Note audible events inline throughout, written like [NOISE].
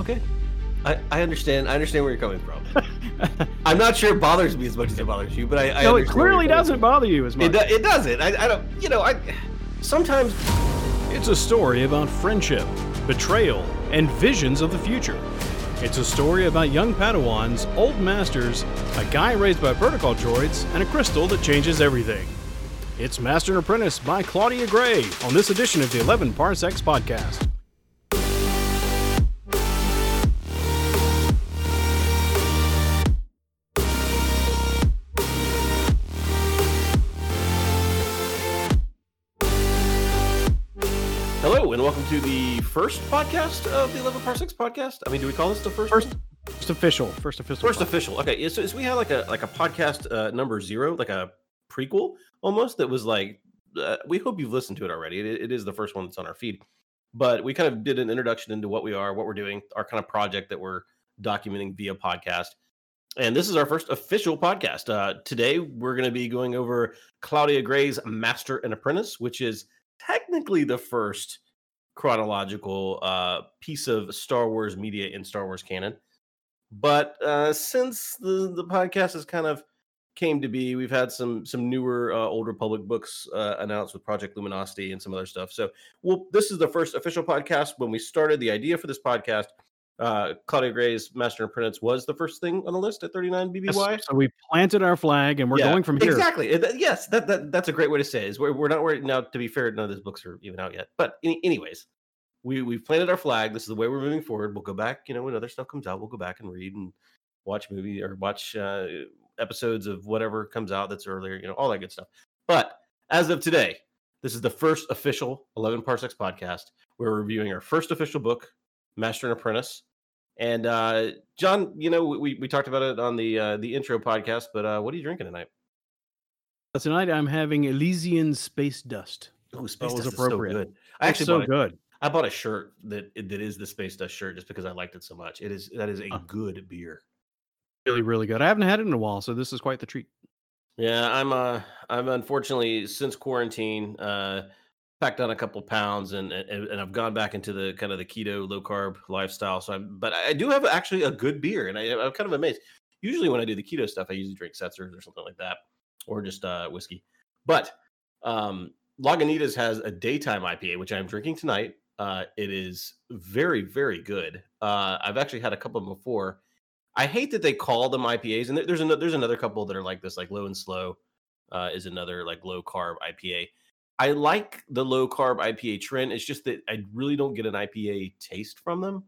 Okay. I, I understand. I understand where you're coming from. [LAUGHS] I'm not sure it bothers me as much as it bothers you, but I, I no, it clearly doesn't bother you as much. It, do, it doesn't. I, I don't. You know, I sometimes It's a story about friendship, betrayal, and visions of the future. It's a story about young Padawans, old masters, a guy raised by protocol droids, and a crystal that changes everything. It's Master and Apprentice by Claudia Gray on this edition of the 11 Parsecs Podcast. Welcome to the first podcast of the Eleven Parsecs podcast. I mean, do we call this the first? First, first official, first official. first podcast. official. Okay, so, so we had like a like a podcast uh, number zero, like a prequel almost. That was like uh, we hope you've listened to it already. It, it is the first one that's on our feed, but we kind of did an introduction into what we are, what we're doing, our kind of project that we're documenting via podcast. And this is our first official podcast. Uh, today, we're going to be going over Claudia Gray's Master and Apprentice, which is technically the first chronological uh, piece of Star Wars media in Star Wars canon. But uh, since the the podcast has kind of came to be, we've had some some newer uh, Old Republic books uh, announced with Project Luminosity and some other stuff. So, well, this is the first official podcast. When we started the idea for this podcast, uh, Claudia Gray's Master and Apprentice was the first thing on the list at 39 Yes, BBY. So we planted our flag and we're Yeah, going from here. Exactly. Yes, that, that that's a great way to say it. Is we're, we're not worried now. To be fair, none of these books are even out yet. But any, anyways, we we've planted our flag. This is the way we're moving forward. We'll go back. You know, when other stuff comes out, we'll go back and read and watch movie or watch uh, episodes of whatever comes out that's earlier. You know, all that good stuff. But as of today, this is the first official Eleven Parsecs podcast. We're reviewing our first official book, Master and Apprentice. And uh, John, you know, we, we talked about it on the uh, the intro podcast, but uh, what are you drinking tonight? Tonight I'm having Elysian Space Dust. Oh, space was dust appropriate. is so good. I actually so bought a, good. I bought a shirt that that is the space dust shirt just because I liked it so much. It is that is a good beer. Really, really good. I haven't had it in a while, so this is quite the treat. Yeah, I'm uh I'm unfortunately since quarantine uh packed on a couple pounds and, and and I've gone back into the kind of the keto low carb lifestyle. So I'm but I do have actually a good beer and I, I'm kind of amazed. Usually when I do the keto stuff, I usually drink seltzers or something like that, or just uh whiskey. But um Lagunitas has a daytime IPA, which I'm drinking tonight. Uh it is very, very good. Uh I've actually had a couple before. I hate that they call them IPAs, and there's another there's another couple that are like this, like low and slow uh, is another like low carb IPA. I like the low carb IPA trend. It's just that I really don't get an IPA taste from them.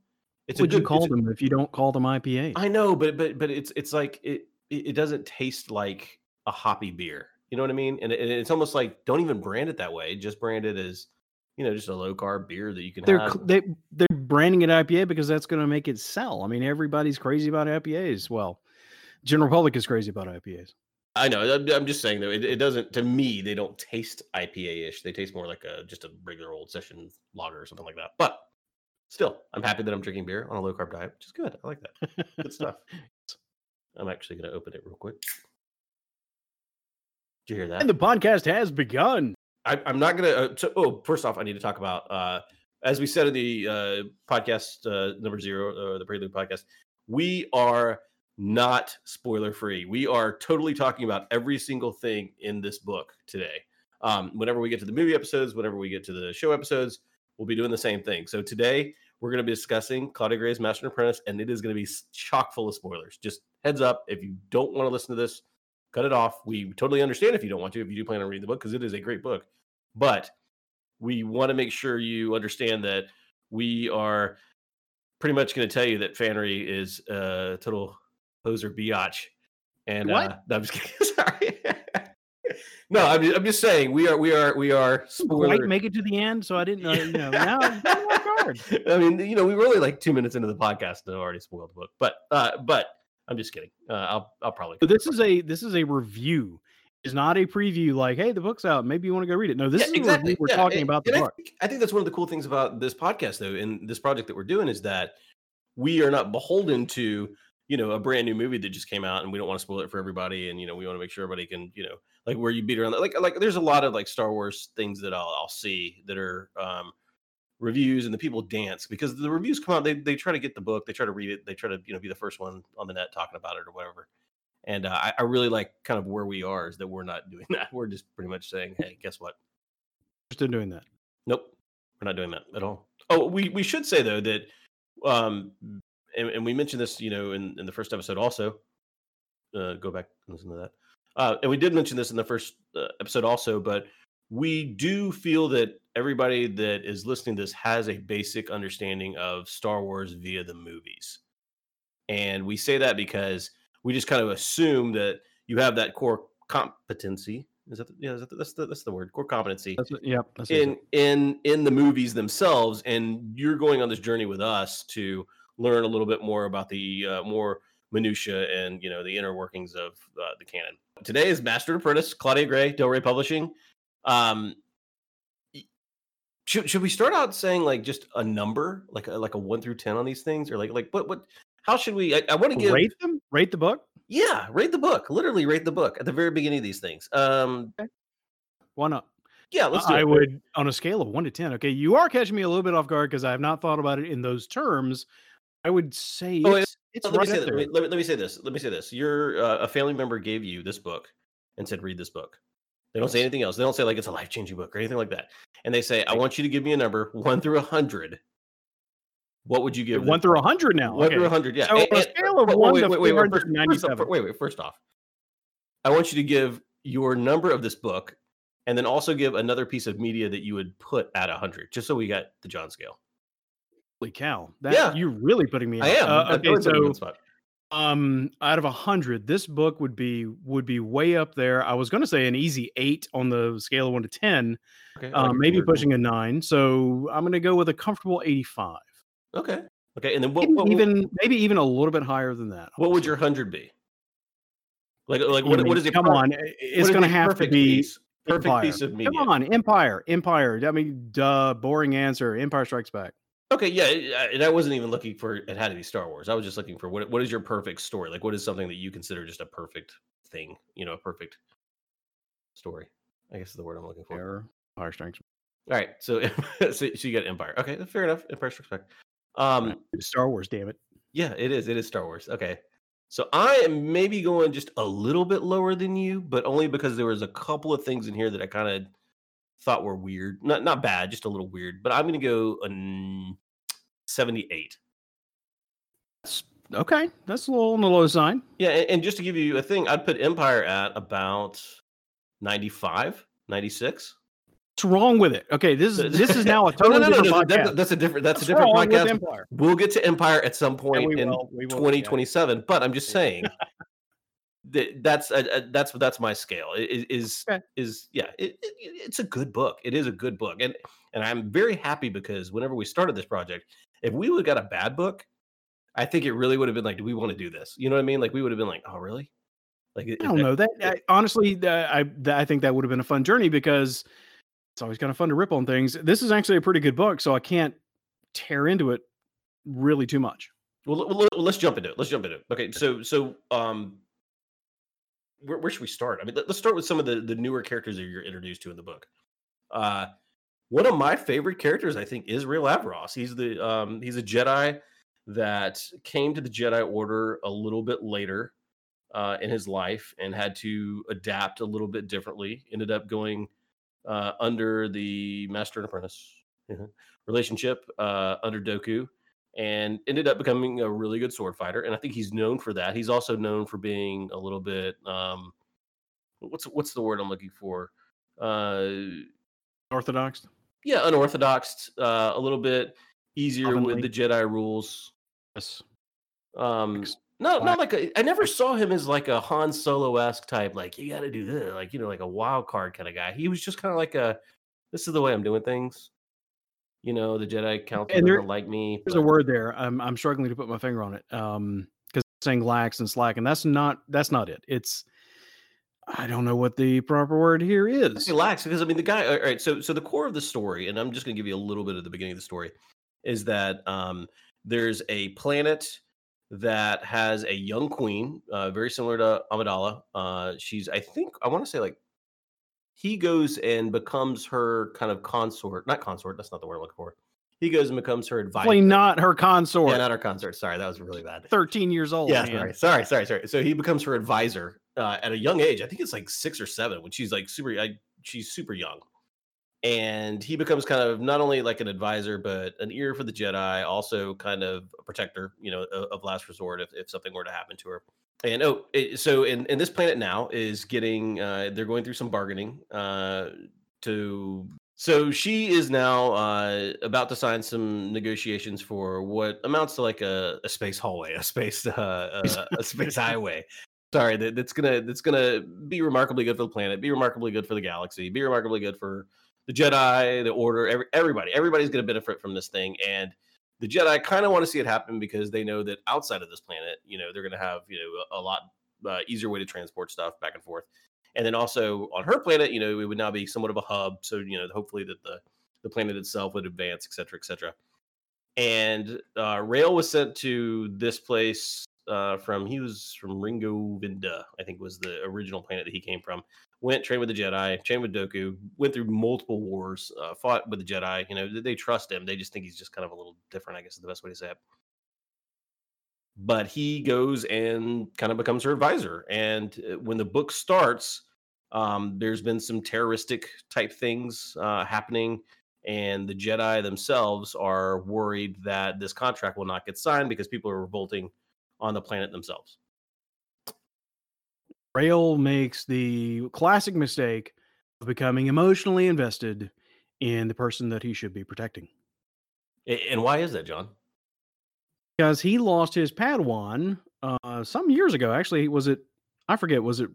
It's What would a good, you call it's a- them if you don't call them IPA? I know, but but but it's it's like it it doesn't taste like a hoppy beer. You know what I mean? And, it, and it's almost like don't even brand it that way. Just brand it as you know just a low carb beer that you can they're have. they they're branding it IPA because that's going to make it sell. I mean, everybody's crazy about IPAs. Well, General Public is crazy about IPAs. I know. I'm, just saying though, it, it doesn't. To me, they don't taste IPA ish. They taste more like a just a regular old session lager or something like that. But still, I'm happy that I'm drinking beer on a low carb diet, which is good. I like that. Good [LAUGHS] stuff. I'm actually going to open it real quick. Did you hear that? And the podcast has begun. I, I'm not gonna. Uh, so, oh, first off, I need to talk about uh, as we said in the uh, podcast uh, number zero, uh, the Prelude podcast. We are not spoiler free. We are totally talking about every single thing in this book today. Um, whenever we get to the movie episodes, whenever we get to the show episodes, we'll be doing the same thing. So today we're going to be discussing Claudia Gray's Master and Apprentice, and it is going to be chock full of spoilers. Just heads up, if you don't want to listen to this, cut it off. We totally understand if you don't want to, if you do plan on reading the book, because it is a great book. But we want to make sure you understand that we are pretty much going to tell you that Fanry is a total poser biatch. And What? uh, no, I'm just kidding. [LAUGHS] Sorry. [LAUGHS] no, I'm, I'm just saying we are we are we are Quite spoiler. make it to the end, so I didn't know. You know, now I'm [LAUGHS] I'm guard. I mean, you know, we were only like two minutes into the podcast and already spoiled the book. But uh, but I'm just kidding. Uh, I'll I'll probably. But this is a this is a review. It's not a preview. Like, hey, the book's out. Maybe you want to go read it. No, this Yeah, is review. We're talking and- about the and I book. think, I think that's one of the cool things about this podcast, though, and this project that we're doing is that we are not beholden to you know a brand new movie that just came out, and we don't want to spoil it for everybody, and you know we want to make sure everybody can you know like where you beat around like like there's a lot of like Star Wars things that I'll I'll see that are um reviews and the people dance because the reviews come out they, they try to get the book they try to read it they try to you know be the first one on the net talking about it or whatever. And uh, I, I really like kind of where we are is that we're not doing [LAUGHS] that we're just pretty much saying hey guess what? Just in doing that. nope we're not doing that at all. Oh we we should say though that um and, and we mentioned this you know in, in the first episode also uh go back and listen to that uh and we did mention this in the first uh, episode also but we do feel that everybody that is listening to this has a basic understanding of Star Wars via the movies. And we say that because we just kind of assume that you have that core competency. Is that the, yeah? Is that the, that's the that's the word core competency That's what, yep. That's in in in the movies themselves, and you're going on this journey with us to learn a little bit more about the uh, more minutia and you know the inner workings of uh, the canon. Today is Master and Apprentice, Claudia Gray, Del Rey Publishing. Um, should should we start out saying like just a number, like a, like a one through ten on these things, or like like what what? How should we? I, I want to give rate them. Rate the book. yeah, rate the book. Literally rate the book at the very beginning of these things. Um, Why not? yeah, let's do I it. would on a scale of one to ten. Okay, you are catching me a little bit off guard because I have not thought about it in those terms. I would say Oh, it's, it's let me right say there. Let me, let, me, say this. Let me say this. Your uh, a family member gave you this book and said, "Read this book." They don't say anything else. They don't say like it's a life changing book or anything like that. And they say, "I want you to give me a number one through a hundred. What would you give? One this through a hundred now. One okay. through a hundred. Yeah. So on a scale of wait, one wait, to wait, wait, wait, first- first off- 497. wait, wait. First off, I want you to give your number of this book, and then also give another piece of media that you would put at a hundred, just so we got the John scale. Holy cow! That, Yeah. you're really putting me. I out. am. Uh, okay, totally putting you on so um, out of a hundred, this book would be would be way up there. I was going to say an easy eight on the scale of one to ten, Okay, I um, maybe pushing a nine. So I'm going to go with a comfortable eighty-five. Okay. Okay. And then what? Maybe what, what- even maybe even a little bit higher than that. What would your hundred be? Like, like I what, mean, what is it? Come on, it's going to have to be piece, perfect Empire. piece of media. Come on, Empire, Empire. I mean, duh, boring answer. Empire Strikes Back. Okay, yeah, and I wasn't even looking for it had to be Star Wars. I was just looking for what what is your perfect story? Like, what is something that you consider just a perfect thing? You know, a perfect story. I guess is the word I'm looking for. Empire, Empire Strikes All right, so [LAUGHS] so, so you got Empire. Okay, fair enough. Empire Strikes. Um. Star Wars. Damn it. Yeah, it is. It is Star Wars. Okay. So I am maybe going just a little bit lower than you, but only because there was a couple of things in here that I kind of thought were weird. Not not bad, just a little weird. But I'm going to go a n- 78. Okay, that's a little on the low side. Yeah, and, and just to give you a thing, I'd put Empire at about 95, 96. What's wrong with it? Okay, this is this is now a [LAUGHS] No, totally no, no, no, different no, podcast. that- that's a different that's What's a different podcast. We'll get to Empire at some point in will, we will, yeah. 2027, but I'm just saying that that's that's that's my scale. i- i- Is Okay. is yeah, it, it, it's a good book. It is a good book, and and I'm very happy because whenever we started this project, if we would have got a bad book, I think it really would have been like, do we want to do this? You know what I mean? Like we would have been like, oh really? Like I don't know that. I, honestly, that, I that, I think that would have been a fun journey because it's always kind of fun to rip on things. This is actually a pretty good book, so I can't tear into it really too much. Well, let's jump into it. Let's jump into it. Okay, so so um, where, where should we start? I mean, let, us start with some of the the newer characters that you're introduced to in the book. Uh, one of my favorite characters, I think, is Rael Averross. He's the um, he's a Jedi that came to the Jedi Order a little bit later uh, in his life and had to adapt a little bit differently. Ended up going uh, under the Master and Apprentice [LAUGHS] relationship uh, under Dooku and ended up becoming a really good sword fighter. And I think he's known for that. He's also known for being a little bit um, what's what's the word I'm looking for? Uh, Orthodox. yeah, unorthodox, uh, a little bit easier with the Jedi rules. Yes. Um, no, not like a, I never saw him as like a Han Solo esque type. Like you got to do this, like you know, like a wild card kind of guy. He was just kind of like a, this is the way I'm doing things. You know, the Jedi Council there- doesn't like me. There's a word there. I'm I'm struggling to put my finger on it. Um, because saying lax and slack, and that's not that's not it. It's I don't know what the proper word here is. relax because I mean the guy. All right, so so the core of the story, and I'm just going to give you a little bit of the beginning of the story, is that um, there's a planet that has a young queen, uh, very similar to Amidala. Uh, she's, I think, I want to say like he goes and becomes her kind of consort, not consort. That's not the word I'm looking for. He goes and becomes her advisor. Definitely not her consort. Yeah, not her consort. Sorry, that was really bad. 13 years old. Yeah, man. sorry, sorry, sorry, sorry. So he becomes her advisor uh, at a young age. I think it's like six or seven when she's like super. I, she's super young, and he becomes kind of not only like an advisor but an ear for the Jedi, also kind of a protector, you know, of, of last resort if, if something were to happen to her. And oh, it, so in, in this planet now is getting uh, they're going through some bargaining uh, to. So she is now uh, about to sign some negotiations for what amounts to like a, a space hallway, a space uh, a, a space [LAUGHS] highway. Sorry, that, that's gonna that's gonna be remarkably good for the planet, be remarkably good for the galaxy, be remarkably good for the Jedi, the Order, every, everybody. Everybody's going to benefit from this thing, and the Jedi kind of want to see it happen because they know that outside of this planet, you know, they're going to have you know a, lot uh, easier way to transport stuff back and forth. And then also on her planet, you know, it would now be somewhat of a hub, so you know, hopefully that the the planet itself would advance, et cetera, et cetera. And uh, Rael was sent to this place uh, from he was from Ringo Vinda, I think was the original planet that he came from. Went trained with the Jedi, trained with Dooku, went through multiple wars, uh, fought with the Jedi. You know, they trust him. They just think he's just kind of a little different. I guess is the best way to say it. But he goes and kind of becomes her advisor. And uh, when the book starts, um, there's been some terroristic type things uh, happening and the Jedi themselves are worried that this contract will not get signed because people are revolting on the planet themselves. Rael makes the classic mistake of becoming emotionally invested in the person that he should be protecting. And why is that, John? Because he lost his Padawan uh, some years ago. Actually, was it? I forget. Was it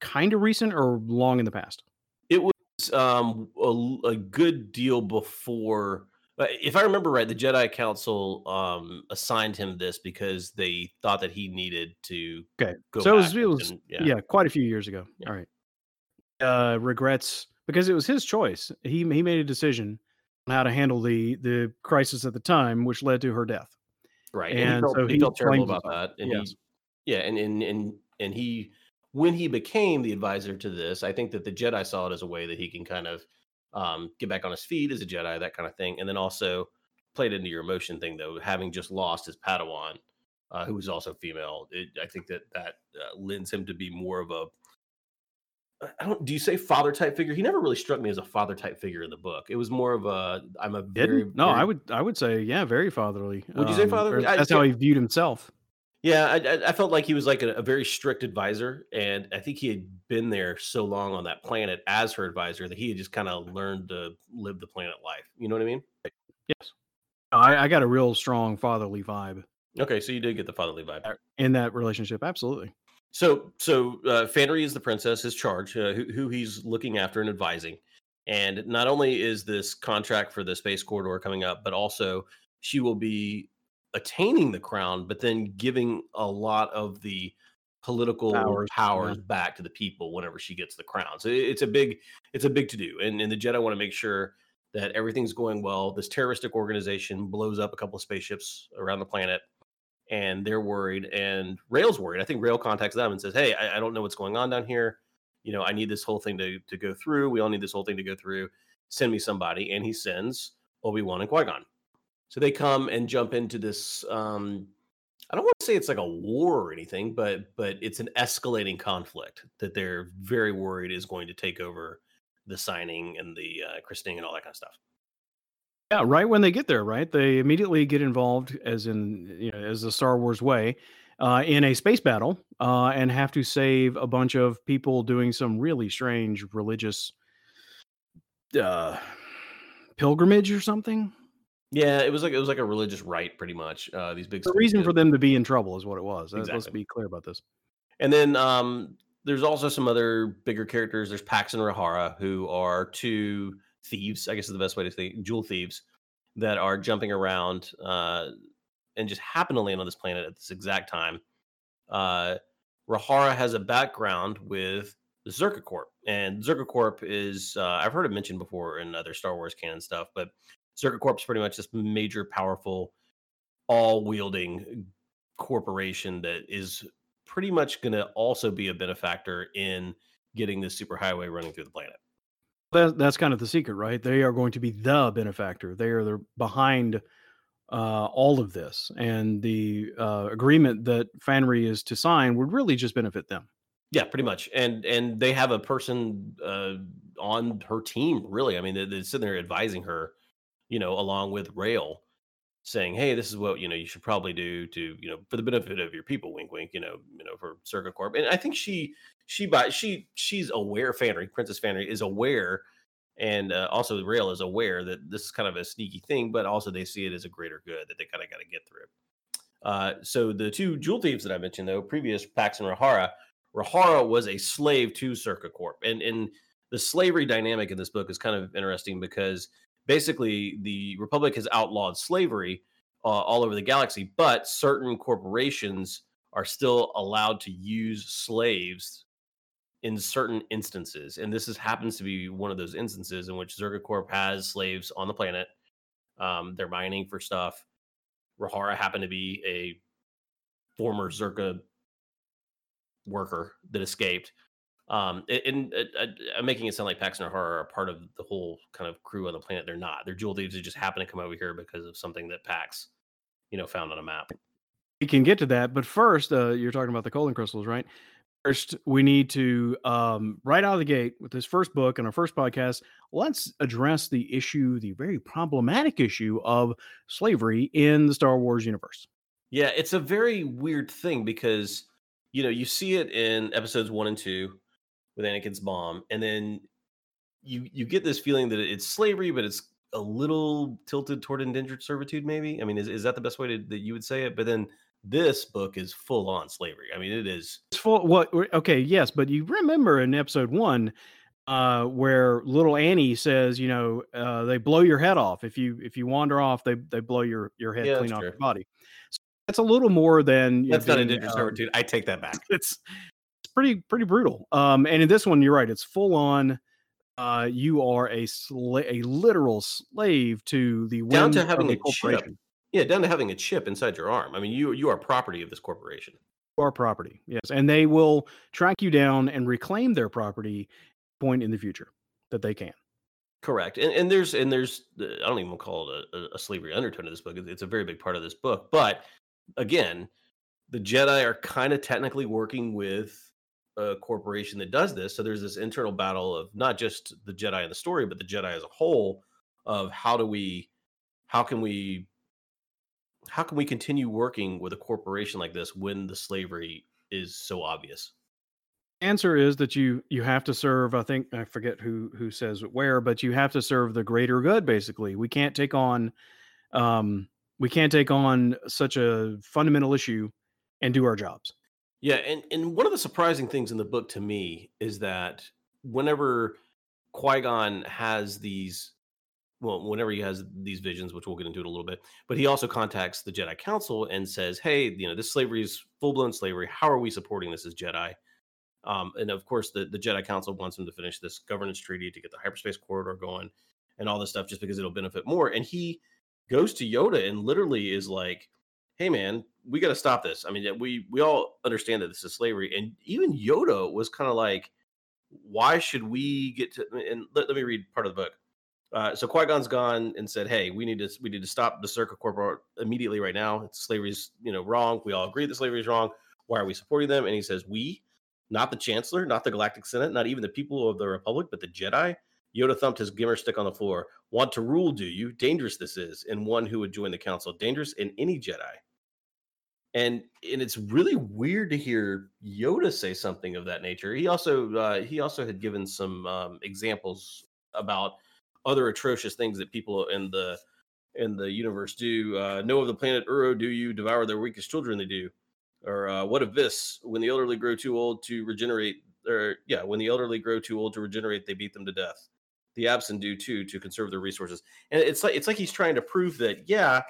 kind of recent or long in the past? It was um, a, a good deal before if I remember right, the Jedi Council um, assigned him this because they thought that he needed to. Okay, so it was, it was and, yeah. yeah. quite a few years ago. Yeah. All right. Uh, regrets because it was his choice. He he made a decision on how to handle the the crisis at the time, which led to her death. Right, and, and he, felt, so he, he felt terrible about that. And yes. he, yeah, and and and and he when he became the advisor to this, I think that the Jedi saw it as a way that he can kind of um, get back on his feet as a Jedi, that kind of thing. And then also played into your emotion thing, though, having just lost his Padawan, uh, who was also female. It, I think that that uh, lends him to be more of a I don't. Do you say father type figure? He never really struck me as a father type figure in the book. It was more of a. I'm a very, no. very, I would. I would say yeah, very fatherly. Would you say um, fatherly? that's I, how he viewed himself. Yeah, I, I, felt like he was like a, a, very strict advisor, and I think he had been there so long on that planet as her advisor that he had just kind of learned to live the planet life. You know what I mean? Yes. I, I got a real strong fatherly vibe. Okay, so you did get the fatherly vibe in that relationship, absolutely. So, so uh, Fanry is the princess, his charge, uh, who, who he's looking after and advising. And not only is this contract for the space corridor coming up, but also she will be attaining the crown, but then giving a lot of the political powers, powers yeah. back to the people whenever she gets the crown. So it's a big, it's a big to do. And, and the Jedi want to make sure that everything's going well. This terroristic organization blows up a couple of spaceships around the planet and they're worried and Rael's worried. I think Rael contacts them and says, Hey, I, I don't know what's going on down here. You know, I need this whole thing to, to go through. We all need this whole thing to go through. Send me somebody. And he sends Obi-Wan and Qui-Gon. So they come and jump into this. Um, I don't want to say it's like a war or anything, but but it's an escalating conflict that they're very worried is going to take over the signing and the uh, christening and all that kind of stuff. Yeah, right when they get there, right? They immediately get involved, as in you know, as the Star Wars way, uh, in a space battle, uh, and have to save a bunch of people doing some really strange religious uh, pilgrimage or something. Yeah, it was like it was like a religious rite, pretty much. Uh, these big. The reason for them to be in trouble is what it was. Exactly. Let's be clear about this. And then um, there's also some other bigger characters. There's Pax and Rahara, who are two thieves. I guess is the best way to say jewel thieves that are jumping around uh, and just happen to land on this planet at this exact time. Uh, Rahara has a background with the Czerka Corp, and Czerka Corp is uh, I've heard it mentioned before in other Star Wars canon stuff, but Czerka Corp is pretty much this major, powerful, all wielding corporation that is pretty much going to also be a benefactor in getting this superhighway running through the planet. That, that's kind of the secret, right? They are going to be the benefactor. They are the behind uh, all of this, and the uh, agreement that Fanry is to sign would really just benefit them. Yeah, pretty much. And and they have a person uh, on her team. Really, I mean, they're, they're sitting there advising her, you know, along with Rael, saying, "Hey, this is what you know you should probably do to you know for the benefit of your people." Wink, wink. You know, you know for Czerka Corp. And I think she she by she she's aware. Fanry Princess Fanry is aware and uh, also rael is aware that this is kind of a sneaky thing but also they see it as a greater good that they kind of got to get through uh, so the two jewel thieves that i mentioned though previous pax and rahara rahara was a slave to czerka corp and and the slavery dynamic in this book is kind of interesting because basically the republic has outlawed slavery uh, all over the galaxy but certain corporations are still allowed to use slaves in certain instances, and this is happens to be one of those instances in which Czerka Corp has slaves on the planet. Um, they're mining for stuff. Rahara happened to be a former Czerka worker that escaped. Um, and, and I'm making it sound like Pax and Rahara are a part of the whole kind of crew on the planet. They're not. They're jewel thieves who just happen to come over here because of something that Pax, you know, found on a map. We can get to that, but first, uh, you're talking about the colon crystals, right? first we need to um, right out of the gate with this first book and our first podcast let's address the issue the very problematic issue of slavery in the star wars universe yeah it's a very weird thing because you know you see it in episodes one and two with anakin's mom and then you you get this feeling that it's slavery but it's a little tilted toward indentured servitude maybe i mean is, is that the best way to, that you would say it but then this book is full on slavery. I mean, it is. It's full. What? Okay, yes, but you remember in episode one, uh, where little Annie says, you know, uh, they blow your head off if you if you wander off. They they blow your your head yeah, clean off true. your body. So that's a little more than that's not indentured um, servitude. I take that back. [LAUGHS] It's pretty pretty brutal. Um, and in this one, you're right. It's full on. Uh, you are a sla- a literal slave to the down to having a corporation. Chip. Yeah, down to having a chip inside your arm. I mean, you you are property of this corporation. You are property, yes, and they will track you down and reclaim their property point in the future that they can. Correct, and and there's and there's uh, I don't even call it a, a slavery undertone of this book. It's a very big part of this book, but again, the Jedi are kind of technically working with a corporation that does this. So there's this internal battle of not just the Jedi in the story, but the Jedi as a whole of how do we, how can we how can we continue working with a corporation like this when the slavery is so obvious? Answer is that you you have to serve. I think I forget who who says where, but you have to serve the greater good. Basically, we can't take on, um, we can't take on such a fundamental issue and do our jobs. Yeah, and and one of the surprising things in the book to me is that whenever Qui Gon has these well, whenever he has these visions, which we'll get into it a little bit, but he also contacts the Jedi Council and says, "Hey, you know, this slavery is full blown slavery. How are we supporting this as Jedi?" Um, and of course, the the Jedi Council wants him to finish this governance treaty to get the hyperspace corridor going and all this stuff, just because it'll benefit more. And he goes to Yoda and literally is like, "Hey, man, we got to stop this. I mean, we we all understand that this is slavery." And even Yoda was kind of like, "Why should we get to?" And let, let me read part of the book. Uh, so Qui Gon's gone and said, "Hey, we need to we need to stop the Czerka Corp immediately right now. Slavery's you know wrong. We all agree that slavery is wrong. Why are we supporting them?" And he says, "We, not the Chancellor, not the Galactic Senate, not even the people of the Republic, but the Jedi." Yoda thumped his gimer stick on the floor. Want to rule, do you? Dangerous this is, and one who would join the council. Dangerous in any Jedi. And and it's really weird to hear Yoda say something of that nature. He also uh, he also had given some um, examples about other atrocious things that people in the in the universe do. Uh, know of the planet Uro, do you devour their weakest children? They do. Or uh, what of this? When the elderly grow too old to regenerate, or yeah, when the elderly grow too old to regenerate, they beat them to death. The absent do too to conserve their resources. And it's like it's like he's trying to prove that yeah,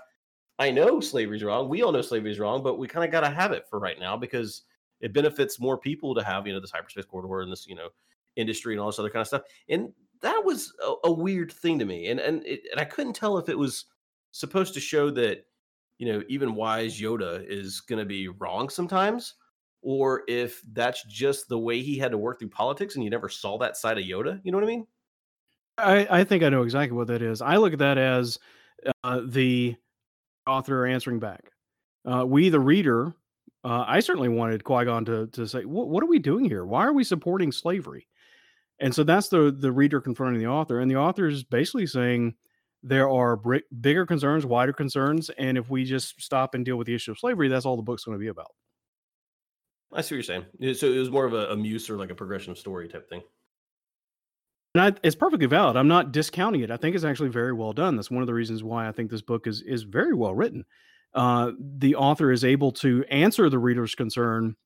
I know slavery's wrong. We all know slavery's wrong, but we kind of got to have it for right now because it benefits more people to have you know this hyperspace corridor and this you know industry and all this other kind of stuff. And that was a, a weird thing to me, and and it, and I couldn't tell if it was supposed to show that you know even wise Yoda is going to be wrong sometimes, or if that's just the way he had to work through politics, and you never saw that side of Yoda. You know what I mean? I, I think I know exactly what that is. I look at that as uh, the author answering back. Uh, we, the reader, uh, I certainly wanted Qui Gon to to say, "What are we doing here? Why are we supporting slavery?" And so that's the the reader confronting the author, and the author is basically saying there are br- bigger concerns, wider concerns, and if we just stop and deal with the issue of slavery, that's all the book's going to be about. I see what you're saying. So it was more of a, a muse or like a progression of story type thing. And I, it's perfectly valid. I'm not discounting it. I think it's actually very well done. That's one of the reasons why I think this book is is very well written. Uh, the author is able to answer the reader's concern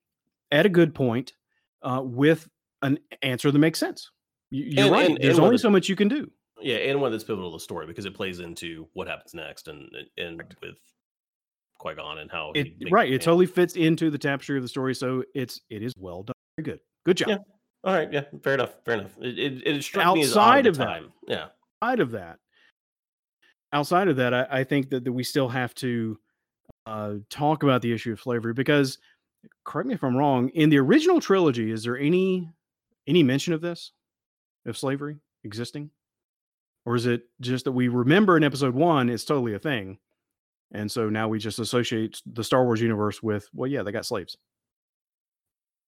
at a good point uh, with an answer that makes sense. You're and, right. And, There's and only so much you can do. Yeah, and one that's pivotal to the story because it plays into what happens next, and and with Qui Gon and how it right. It totally fits into the tapestry of the story, so it's it is well done. Very good. Good job. Yeah. All right. Yeah. Fair enough. Fair enough. It it, it struck outside me as of time. Yeah. Outside of that. Outside of that, I, I think that, that we still have to uh, talk about the issue of slavery because, correct me if I'm wrong, in the original trilogy, is there any any mention of this, of slavery existing, or is it just that we remember in Episode One it's totally a thing, and so now we just associate the Star Wars universe with well, yeah, they got slaves.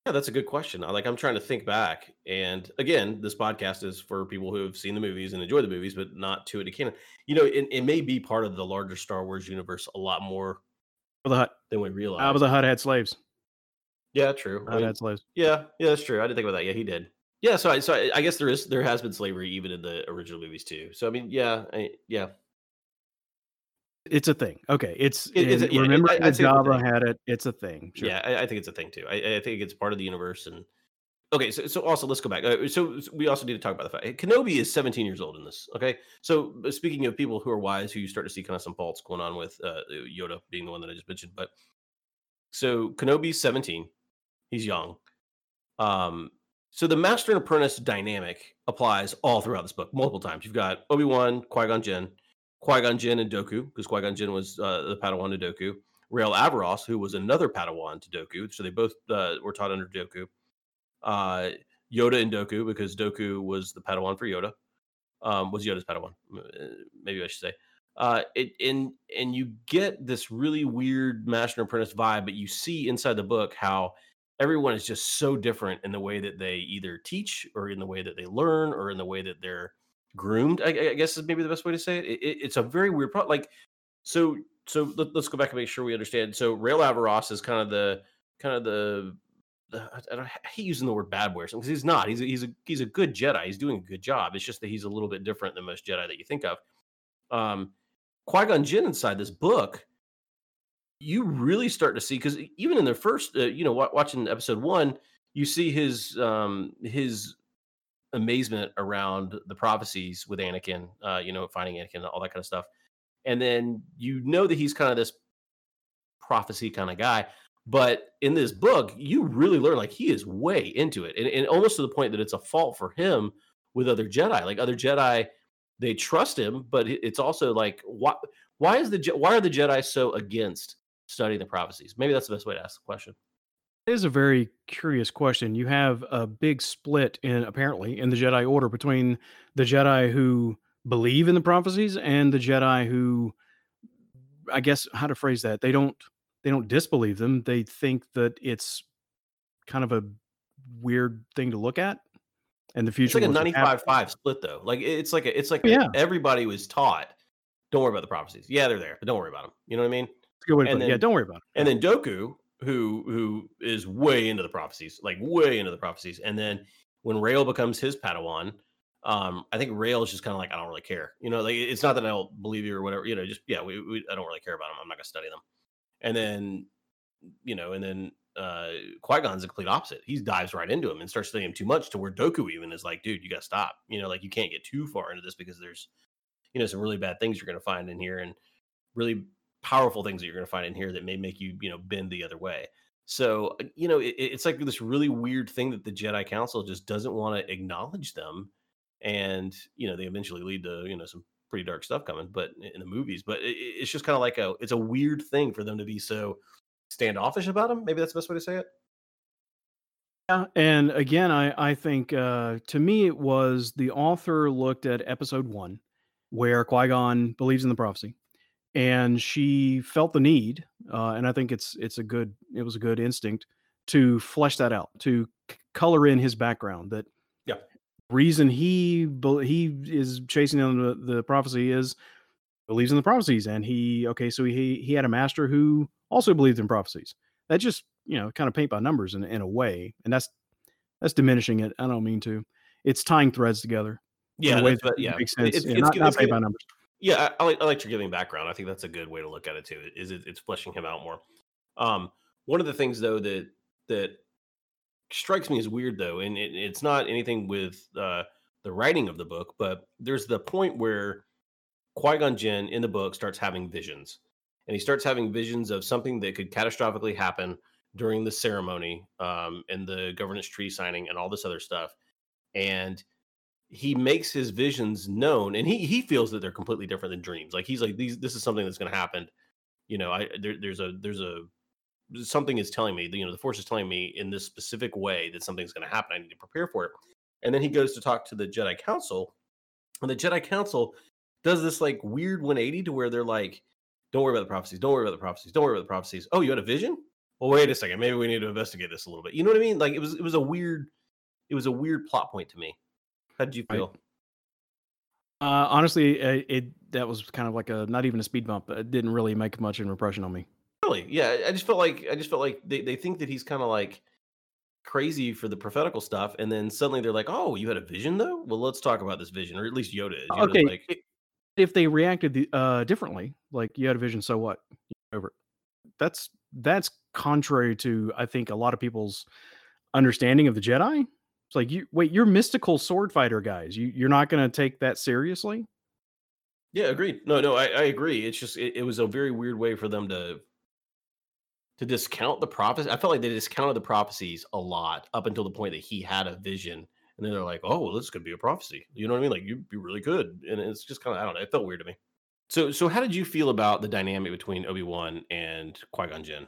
Yeah, that's a good question. Like I'm trying to think back, and again, this podcast is for people who have seen the movies and enjoy the movies, but not to it canon. You know, it, it may be part of the larger Star Wars universe a lot more the Hutt. than we realize. Jabba the Hutt had slaves. Yeah, true. I mean, had slaves. Yeah, yeah, that's true. I didn't think about that. Yeah, he did. Yeah, so I, so I, I guess there is there has been slavery even in the original movies too. So I mean, yeah, I, yeah, it's a thing. Okay, it's, it, it's yeah, remember it, Jabba had it. It's a thing. Sure. Yeah, I, I, think it's a thing too. I, I, think it's part of the universe. And okay, so, so also let's go back. Uh, so, so, we also need to talk about the fact Kenobi is 17 years old in this. Okay, so speaking of people who are wise, who you start to see kind of some faults going on with uh, Yoda being the one that I just mentioned, but so Kenobi's 17. He's young. Um, so the master and apprentice dynamic applies all throughout this book, multiple times. You've got Obi Wan, Qui Gon Jinn, Qui Gon Jinn and Dooku, because Qui Gon Jinn was uh, the Padawan to Dooku. Rael Averross, who was another Padawan to Dooku, so they both uh, were taught under Dooku. Uh, Yoda and Dooku, because Dooku was the Padawan for Yoda, um, was Yoda's Padawan, uh, maybe I should say. Uh, it, and and you get this really weird master apprentice vibe, but you see inside the book how everyone is just so different in the way that they either teach or in the way that they learn or in the way that they're groomed. I, I, guess is maybe the best way to say it. it, it it's a very weird pro. Like so so let, us go back and make sure we understand. So Rael Averross is kind of the kind of the, the I, I, hate using the word bad boy because he's not. He's a, he's a he's a good Jedi. He's doing a good job. It's just that he's a little bit different than most Jedi that you think of. Um, Qui Gon Jinn inside this book you really start to see because even in the first, uh, you know, w- watching episode one, you see his um his amazement around the prophecies with Anakin, uh, you know, finding Anakin, all that kind of stuff, and then you know that he's kind of this prophecy kind of guy. But in this book, you really learn like he is way into it, and, and almost to the point that it's a fault for him with other Jedi. Like other Jedi, they trust him, but it's also like why why is the why are the Jedi so against studying the prophecies? Maybe that's the best way to ask the question. It is a very curious question. You have a big split in apparently in the Jedi Order between the Jedi who believe in the prophecies and the Jedi who I guess how to phrase that. They don't they don't disbelieve them. They think that it's kind of a weird thing to look at. And the future It's like a 95-5 split though. Like it's like a, it's like oh, yeah. everybody was taught don't worry about the prophecies. Yeah, they're there, but don't worry about them. You know what I mean? good way to put. Yeah, don't worry about it. And then Dooku, who who is way into the prophecies, like way into the prophecies, and then when Rael becomes his Padawan, um, I think Rael is just kind of like I don't really care. You know, like it's not that I don't believe you or whatever. You know, just yeah, we, we I don't really care about them. I'm not gonna study them. And then, you know, and then uh Qui Gon's complete opposite. He dives right into him and starts studying him too much to where Dooku even is like, dude, you gotta stop. You know, like you can't get too far into this because there's, you know, some really bad things you're gonna find in here and really powerful things that you're going to find in here that may make you, you know, bend the other way. So, uh, you know, it, it's like this really weird thing that the Jedi Council just doesn't want to acknowledge them. And, you know, they eventually lead to, you know, some pretty dark stuff coming, but in the movies, but it, it's just kind of like a, it's a weird thing for them to be so standoffish about them. Maybe that's the best way to say it. Yeah, and again, I I think uh, to me it was the author looked at episode one, where Qui Gon believes in the prophecy, and she felt the need, uh, and I think it's it's a good it was a good instinct to flesh that out, to c- color in his background. That Yeah. reason he he is chasing down the, the prophecy is believes in the prophecies, and he okay, so he he had a master who also believed in prophecies. That just you know kind of paint by numbers in in a way, and that's that's diminishing it. I don't mean to. It's tying threads together. Yeah, a that's what- that yeah. makes sense. It's- yeah, it's not, good- not it's paint by numbers. Yeah, I, I like I like your giving background. I think that's a good way to look at it too. Is it, it's fleshing him out more. Um, one of the things though that that strikes me as weird though, and it, it's not anything with uh, the writing of the book, but there's the point where Qui Gon Jinn in the book starts having visions, and he starts having visions of something that could catastrophically happen during the ceremony um, and the governance tree signing and all this other stuff, and he makes his visions known and he he feels that they're completely different than dreams. Like he's like these this is something that's going to happen. You know i there, there's a there's a something is telling me you know the force is telling me in this specific way that something's going to happen. I need to prepare for it. And then he goes to talk to the jedi council and the jedi council does this like weird 180 to where they're like don't worry about the prophecies don't worry about the prophecies don't worry about the prophecies. Oh you had a vision? Well wait a second maybe we need to investigate this a little bit. You know what i mean? Like it was it was a weird it was a weird plot point to me how did you feel Uh, honestly, uh, it that was kind of like a not even a speed bump. It didn't really make much of an impression on me. Really? Yeah. I just felt like I just felt like they, they think that he's kind of like crazy for the prophetical stuff, and then suddenly they're like, "Oh, you had a vision, though? Well, let's talk about this vision." Or at least Yoda is. Yoda's okay, Like, if they reacted the, uh, differently, like you had a vision, so what? Over. That's that's contrary to I think a lot of people's understanding of the Jedi. It's like you wait, you're mystical sword fighter guys. You you're not going to take that seriously. yeah, agreed. No, no, I, I agree. It's just it, it was a very weird way for them to to discount the prophecy. I felt like they discounted the prophecies a lot up until the point that he had a vision, and then they're like, "Oh, well, this could be a prophecy." You know what I mean? Like you'd be really good, and it's just kind of I don't know. It felt weird to me. So, so how did you feel about the dynamic between Obi Wan and Qui Gon Jinn?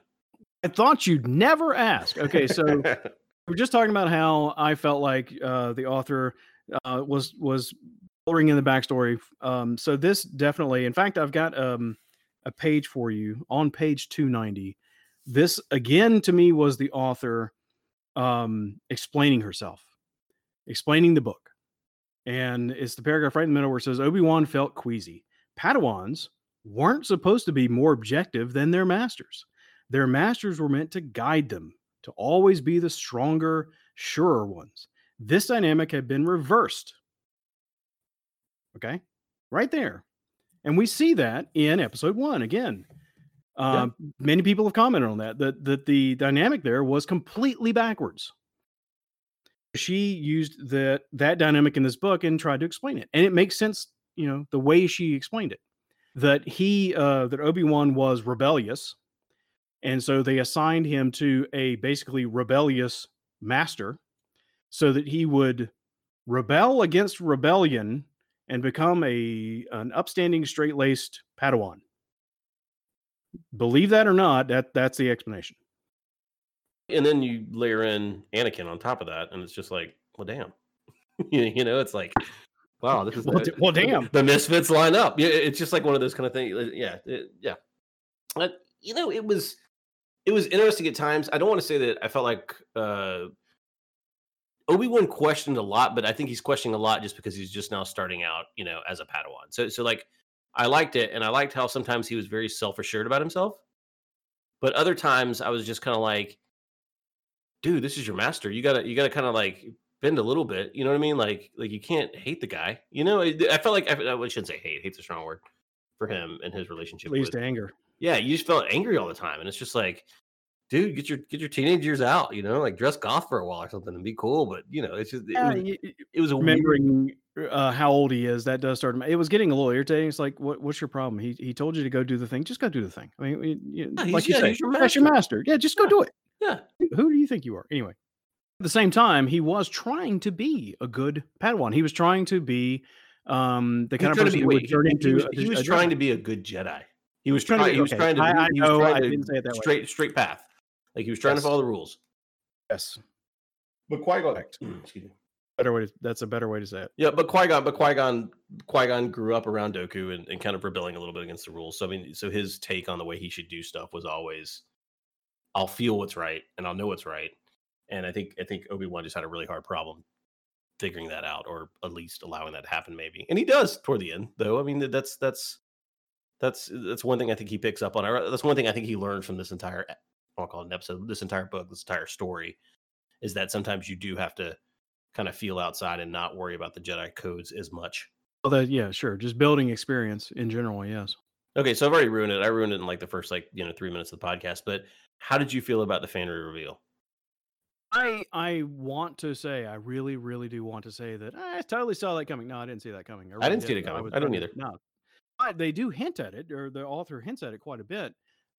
I thought you'd never ask. Okay, so [LAUGHS] we're just talking about how I felt like uh, the author uh, was was coloring in the backstory. Um, so this definitely, in fact, I've got um, a page for you on page two ninety. This again to me was the author um, explaining herself, explaining the book, and it's the paragraph right in the middle where it says Obi Wan felt queasy. Padawans weren't supposed to be more objective than their masters. Their masters were meant to guide them to always be the stronger, surer ones. This dynamic had been reversed. Okay, right there. And we see that in episode one again. Um, Many people have commented on that, that, that the dynamic there was completely backwards. She used that that dynamic in this book and tried to explain it. And it makes sense, you know, the way she explained it. That he uh that Obi-Wan was rebellious and so they assigned him to a basically rebellious master so that he would rebel against rebellion and become a an upstanding straight-laced padawan believe that or not that that's the explanation and then you layer in Anakin on top of that, and it's just like, well, damn, [LAUGHS] you know, it's like, wow, this is Well, the, well, damn. the misfits line up. Yeah, it's just like one of those kind of things. Yeah, it- yeah. But you know, it was it was interesting at times. I don't want to say that I felt like uh Obi Wan questioned a lot, but I think he's questioning a lot just because he's just now starting out, you know, as a Padawan. So, so like, I liked it, and I liked how sometimes he was very self assured about himself, but other times I was just kind of like, dude, this is your master. You gotta, you gotta kind of like bend a little bit. You know what I mean? Like, like you can't hate the guy. You know, I I felt like I, I shouldn't say hate. Hate's a strong word for him and his relationship. leads with, to anger yeah, you just felt angry all the time, and it's just like, dude, get your get your teenage years out. You know, like dress goth for a while or something and be cool. But you know, it's just it, yeah, was, y- y- it was a weird. remembering uh, how old he is that does start it was getting a little irritating it's like what, what's your problem he, he told you to go do the thing just go do the thing i mean you- Yeah, like you yeah, say your that's your master yeah just go do it Yeah, who do you think you are anyway at the same time he was trying to be a good padawan he was trying to be um the kind of person be. Wait, he, he was, a- he was a trying to be a good Jedi. He was trying to trying. be- He was trying to. I- I know, trying I didn't say it that way. straight straight path. Like he was trying Yes. to follow the rules. yes But Qui Gon, [CLEARS THROAT] excuse me, better way. To, that's a better way to say it. Yeah, but Qui Gon, but Qui Gon, Qui Gon grew up around Dooku and, and kind of rebelling a little bit against the rules. So I mean, so his take on the way he should do stuff was always, "I'll feel what's right and I'll know what's right." And I think I think Obi Wan just had a really hard problem figuring that out, or at least allowing that to happen, maybe. And he does toward the end, though. I mean, that's that's that's that's one thing I think he picks up on. That's one thing I think he learned from this entire I'll call it an episode, this entire book, this entire story, is that sometimes you do have to kind of feel outside and not worry about the Jedi codes as much. Well, that yeah, sure. Just building experience in general, yes. Okay, so I've already ruined it. I ruined it in like the first like you know three minutes of the podcast. But how did you feel about the Fanry reveal? I I want to say I really really do want to say that ah, I totally saw that coming. No, I didn't see that coming. I, really I didn't, see it coming. I, I don't either. No, but they do hint at it, or the author hints at it quite a bit.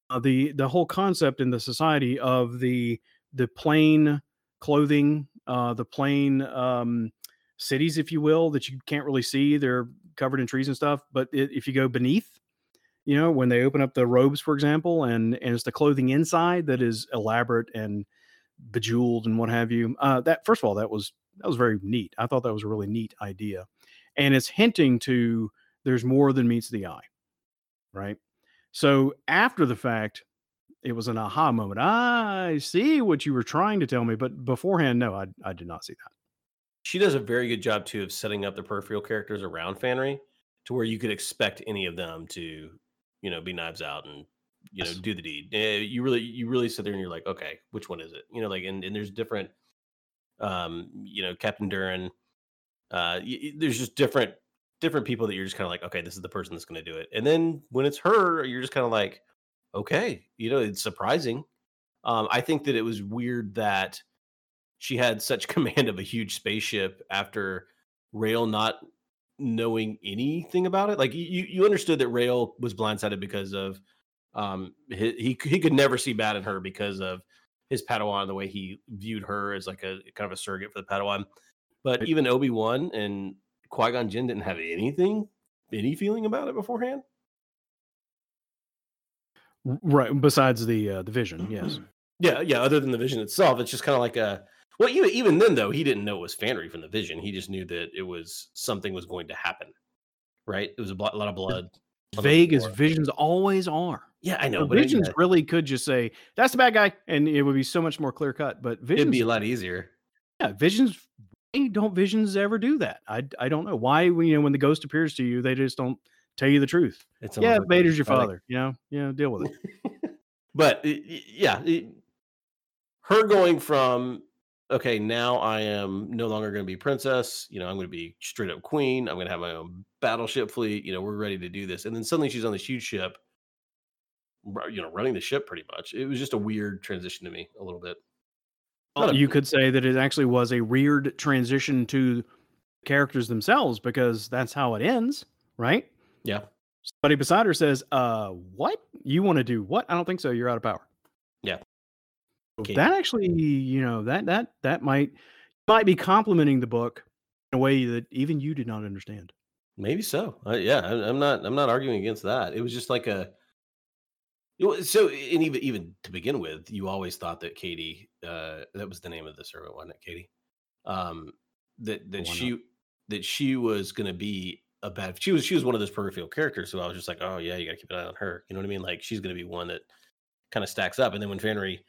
Uh, the the whole concept in the society of the the plain clothing, uh, the plain um, cities, if you will, that you can't really see. They're covered in trees and stuff. But it, if you go beneath, you know, when they open up the robes, for example, and and it's the clothing inside that is elaborate and bejeweled and what have you. Uh, that first of all, that was that was very neat. I thought that was a really neat idea, and it's hinting to there's more than meets the eye, right? So after the fact, it was an aha moment. I see what you were trying to tell me, but beforehand, no, I I did not see that. She does a very good job too of setting up the peripheral characters around Fanry to where you could expect any of them to, you know, be knives out and you know yes. do the deed. Eh, you really you really sit there and you're like, okay, which one is it? You know, like and, and there's different, um, you know, Captain Duran. Uh, y- there's just different different people that you're just kind of like, okay, this is the person that's going to do it. And then when it's her, you're just kind of like, okay, you know, it's surprising. Um, I think that it was weird that she had such [LAUGHS] command of a huge spaceship after Rael not knowing anything about it. Like you, you understood that Rael was blindsided because of um he, he he could never see bad in her because of his Padawan, the way he viewed her as like a kind of a surrogate for the Padawan. But even Obi Wan and Qui Gon Jinn didn't have anything, any feeling about it beforehand. Right. Besides the uh, the vision, yes. Yeah, yeah. Other than the vision itself, it's just kind of like a. Well, even even then though, he didn't know it was Fanry from the vision. He just knew that it was something was going to happen. Right. It was a, lot of blood. Vague as visions always are. Yeah, I know. But visions yeah. really could just say that's the bad guy, and it would be so much more clear cut. But visions, it'd be a lot easier. Yeah, visions. Don't visions ever do that? I I don't know why. When you know when the ghost appears to you, they just don't tell you the truth. It's yeah, Vader's your father. Like, you know, you know, deal with it. [LAUGHS] but yeah, her going from okay, now I am no longer going to be princess. You know, I'm going to be straight up queen. I'm going to have my own battleship fleet. You know, we're ready to do this. And then suddenly she's on this huge ship, you know, running the ship pretty much. It was just a weird transition to me a little bit. Well, you could say that it actually was a weird transition to characters themselves because that's how it ends, right? Yeah. Somebody beside her says, "Uh, what? You want to do what? I don't think so. You're out of power." Yeah. Okay. That actually, you know, that that that might might be complimenting the book in a way that even you did not understand. Maybe so. Uh, yeah, I, I'm not. I'm not arguing against that. It was just like a. So, and even even to begin with, you always thought that Katie, uh, that was the name of the servant, wasn't it, Katie? Um, that that she that she was going to be a bad. She was she was one of those peripheral characters, so I was just like, oh yeah, you got to keep an eye on her. You know what I mean? Like she's going to be one that kind of stacks up. And then when Fanry,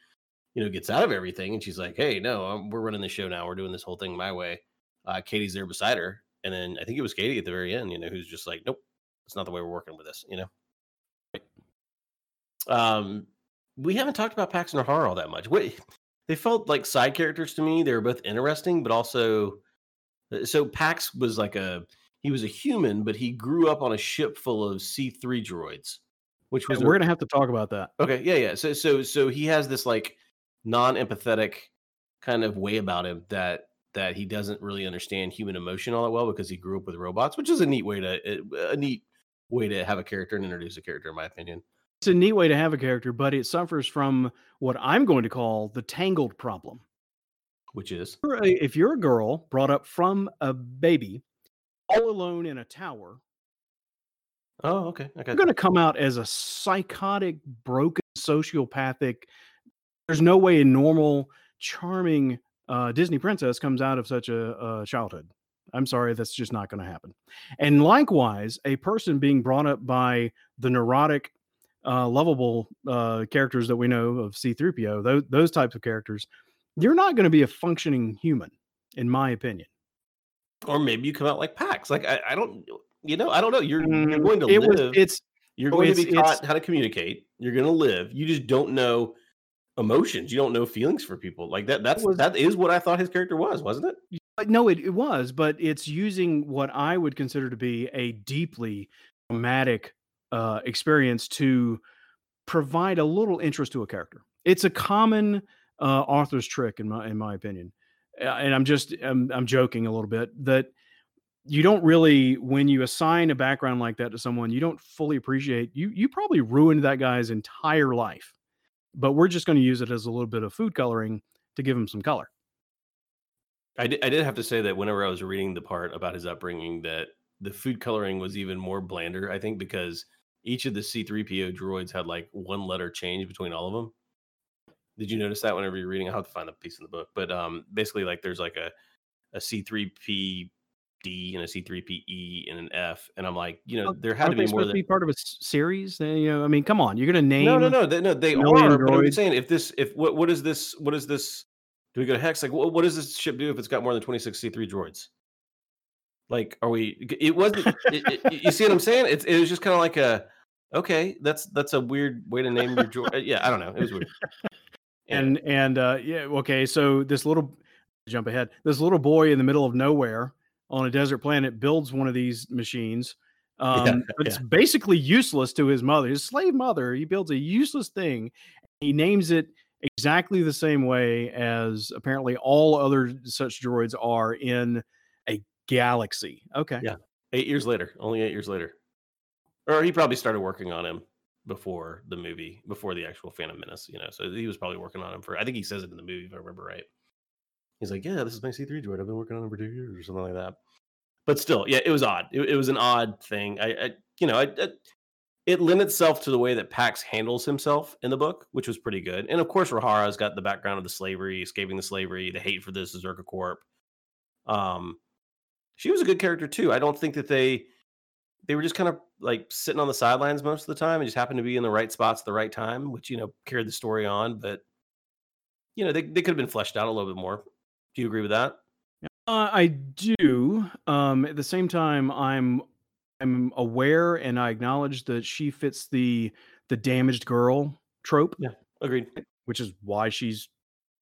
you know, gets out of everything, and she's like, hey, no, I'm, we're running the show now. We're doing this whole thing my way. Uh, Katie's there beside her, and then I think it was Katie at the very end, you know, who's just like, nope, it's not the way we're working with this. You know. Um, we haven't talked about Pax and Aurora all that much. What they felt like side characters to me. They were both interesting, but also uh, so Pax was like a he was a human, but he grew up on a ship full of C three droids, which was we're a, gonna have to talk about that. Okay, yeah, yeah. So so so he has this like non empathetic kind of way about him that that he doesn't really understand human emotion all that well because he grew up with robots, which is a neat way to a neat way to have a character and introduce a character, in my opinion. It's a neat way to have a character, but it suffers from what I'm going to call the tangled problem. Which is if you're a girl brought up from a baby all alone in a tower. Oh, okay. Okay. You're going to come out as a psychotic, broken, sociopathic. There's no way a normal, charming uh, Disney princess comes out of such a, a childhood. I'm sorry, that's just not going to happen. And likewise, a person being brought up by the neurotic, uh, lovable uh, characters that we know of C3PO, those, those types of characters, you're not going to be a functioning human, in my opinion. Or maybe you come out like Pax. Like I, I don't, you know, I don't know. You're you're Mm, going to it live. was, it's you're oh, going to be taught how to communicate. You're going to live. You just don't know emotions. You don't know feelings for people. Like that. That's was- that is what I thought his character was, wasn't it? But no, it, it was, but it's using what I would consider to be a deeply traumatic uh, experience to provide a little interest to a character. It's a common uh, author's trick, in my in my opinion. And I'm just I'm, I'm joking a little bit that you don't really when you assign a background like that to someone, you don't fully appreciate you you probably ruined that guy's entire life. But we're just going to use it as a little bit of food coloring to give him some color. I did, I did have to say that whenever I was reading the part about his upbringing, that the food coloring was even more blander. I think because each of the C3PO droids had like one letter change between all of them. Did you notice that whenever you're reading? I'll have to find the piece in the book, but um, basically, like there's like a a C3PD and a C3PE and an F, and I'm like, you know, there had to Aren't be more than to be part of a series? Then, you know, I mean, come on, you're going to name no, no, no, they, no, they are. But I'm saying, if this, if what, what is this? What is this? Do we go to hex? Like, what, what does this ship do if it's got more than 26 C3 droids? Like, are we? It wasn't. it, it, you see what I'm saying? It's it was just kind of like a, okay, that's that's a weird way to name your droid. [LAUGHS] Yeah, I don't know. It was weird. and and uh yeah okay so this little jump ahead this little boy in the middle of nowhere on a desert planet builds one of these machines um Yeah, but it's basically useless to his mother his slave mother he builds a useless thing he names it exactly the same way as apparently all other such droids are in a galaxy okay Yeah. eight years later, only eight years later, or he probably started working on him before the movie, before the actual Phantom Menace. You know, so he was probably working on him for. I think he says it in the movie if I remember right. He's like, "Yeah, this is my C3 droid. I've been working on him for two years or something like that." But still, yeah, it was odd. It, it was an odd thing. I, I you know, I, I, it lent itself to the way that Pax handles himself in the book, which was pretty good. And of course, Rahara's got the background of the slavery, escaping the slavery, the hate for this Czerka Corp. Um, she was a good character too. I don't think that they they were just kind of like sitting on the sidelines most of the time and just happened to be in the right spots at the right time, which you know carried the story on. But you know, they, they could have been fleshed out a little bit more. Do you agree with that? Uh, I do. Um, at the same time, I'm I'm aware and I acknowledge that she fits the the damaged girl trope, Yeah, Agreed. which is why she's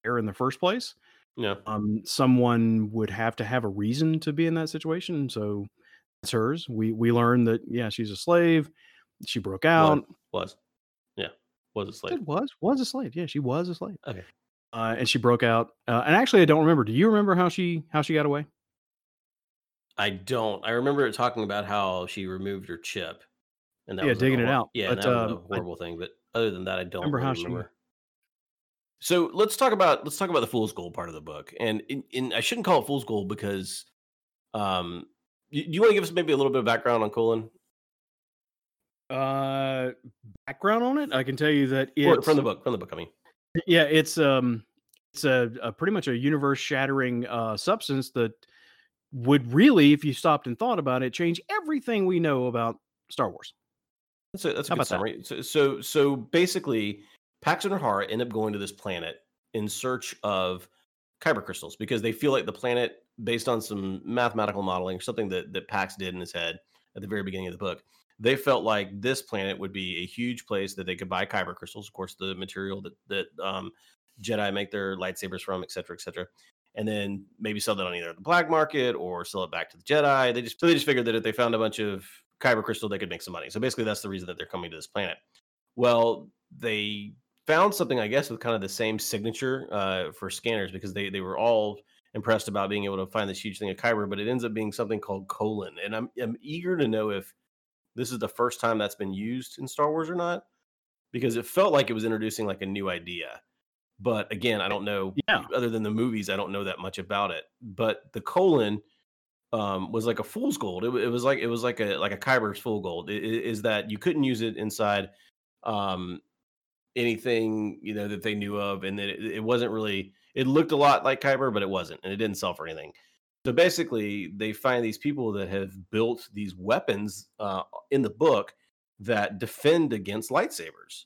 there in the first place. Yeah. Um, someone would have to have a reason to be in that situation, so it's hers. We we learn that yeah, she's a slave. She broke out. Was. Yeah. Was a slave. It was was a slave. Yeah, she was a slave. Okay. Uh, and she broke out. Uh, and actually, I don't remember. Do you remember how she how she got away? I don't. I remember talking about how she removed her chip. And that Yeah, was digging it out. Yeah, But, that was um, a I- horrible thing. But other than that, I don't Remember really how she- remember. So let's talk about let's talk about the fool's gold part of the book, and in, in I shouldn't call it fool's gold because, um, you, do you want to give us maybe a little bit of background on Kohlen Uh, background on it, I can tell you that it's from the book? From the book, I mean. yeah, it's um, it's a, a pretty much a universe shattering uh substance that would really, if you stopped and thought about it, change everything we know about Star Wars. That's a, that's a good about that? summary. So, so, so basically, Pax and Rahara end up going to this planet in search of kyber crystals because they feel like the planet, based on some mathematical modeling, something that that Pax did in his head at the very beginning of the book, they felt like this planet would be a huge place that they could buy kyber crystals. Of course, the material that that um, Jedi make their lightsabers from, et cetera, et cetera. And then maybe sell that on either the black market or sell it back to the Jedi. They just so they just figured that if they found a bunch of kyber crystal, they could make some money. So basically, that's the reason that they're coming to this planet. Well, they found something, I guess, with kind of the same signature uh, for scanners because they they were all impressed about being able to find this huge thing of kyber, but it ends up being something called kohlen. And I'm I'm eager to know if this is the first time that's been used in Star Wars or not, because it felt like it was introducing like a new idea. But again, I don't know. Yeah. Other than the movies, I don't know that much about it. But the kohlen um, was like a fool's gold. It, it was like it was like a like a Kyber's fool gold. I- i- is that you couldn't use it inside um, anything you know that they knew of, and that it, it wasn't really. It looked a lot like Kyber, but it wasn't, and it didn't sell for anything. So basically, they find these people that have built these weapons uh, in the book that defend against lightsabers.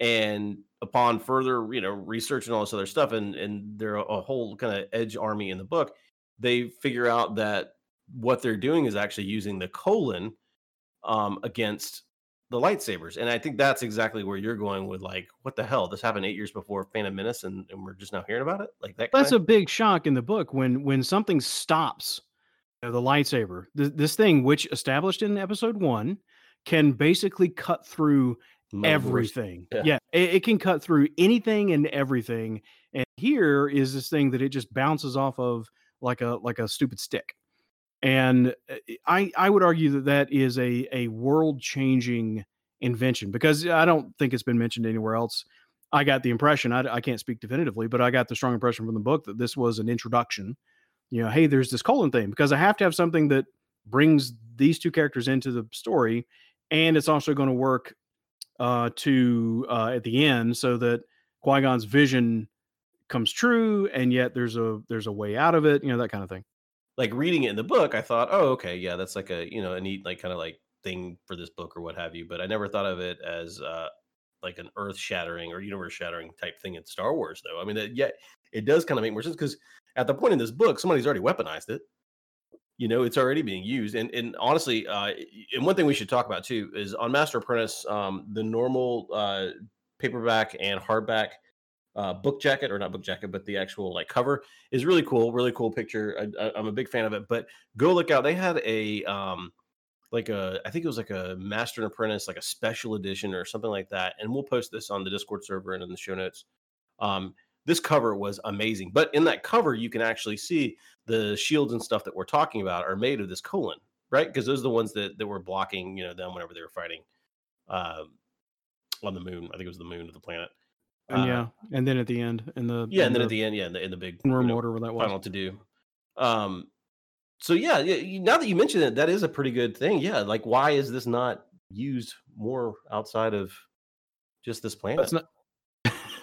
And upon further, you know, research and all this other stuff, and and they're a whole kind of edge army in the book, they figure out that what they're doing is actually using the kohlen um, against the lightsabers. And I think that's exactly where you're going with like, what the hell? This happened eight years before Phantom Menace, and, and we're just now hearing about it. Like that. That's a big shock in the book when when something stops you know, the lightsaber. This, this thing, which established in episode one, can basically cut through everything. Yeah, yeah it, it, can cut through anything and everything. And here is this thing that it just bounces off of like a like a stupid stick and uh, I I would argue that that is a a world changing invention because I don't think it's been mentioned anywhere else. I got the impression I, I can't speak definitively, but I got the strong impression from the book that this was an introduction. You know, hey, there's this kohlen thing because I have to have something that brings these two characters into the story, and it's also going to work uh, to uh, at the end so that Qui Gon's vision comes true, and yet there's a there's a way out of it. You know that kind of thing like reading it in the book, I thought, oh, okay, yeah, that's like a you know a neat like kind of like thing for this book or what have you. But I never thought of it as uh like an earth shattering or universe shattering type thing in Star Wars, though. I mean, that, yeah, it does kind of make more sense because at the point in this book, somebody's already weaponized it. You know, it's already being used, and and honestly, uh, and one thing we should talk about too is on Master Apprentice, um, the normal uh, paperback and hardback uh, book jacket or not book jacket, but the actual like cover is really cool. Really cool picture. I, am a big fan of it. But go look out. They had a um, like a I think it was like a Master and Apprentice, like a special edition or something like that. And we'll post this on the Discord server and in the show notes. Um, this cover was amazing. But in that cover, you can actually see the shields and stuff that we're talking about are made of this kohlen, right? Because those are the ones that that were blocking, you know, them whenever they were fighting uh, on the moon. I think it was the moon of the planet. And uh, yeah, and then at the end, in the yeah, and then the at the end, yeah, in the, in the big room order where that was final to do. Um, so yeah, yeah, now that you mention it, that is a pretty good thing. Yeah, like why is this not used more outside of just this planet? Not,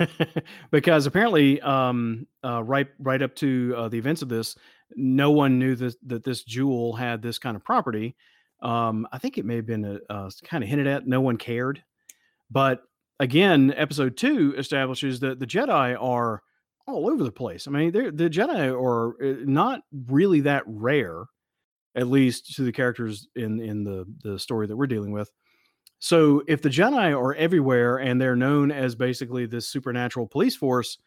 [LAUGHS] because apparently, um, uh, right right up to uh, the events of this, no one knew that that this jewel had this kind of property. Um, I think it may have been a, a kind of hinted at. No one cared, but again, episode two establishes that the Jedi are all over the place. I mean, the Jedi are uh, not really that rare, at least to the characters in in the the story that we're dealing with. So, if the Jedi are everywhere and they're known as basically this supernatural police force,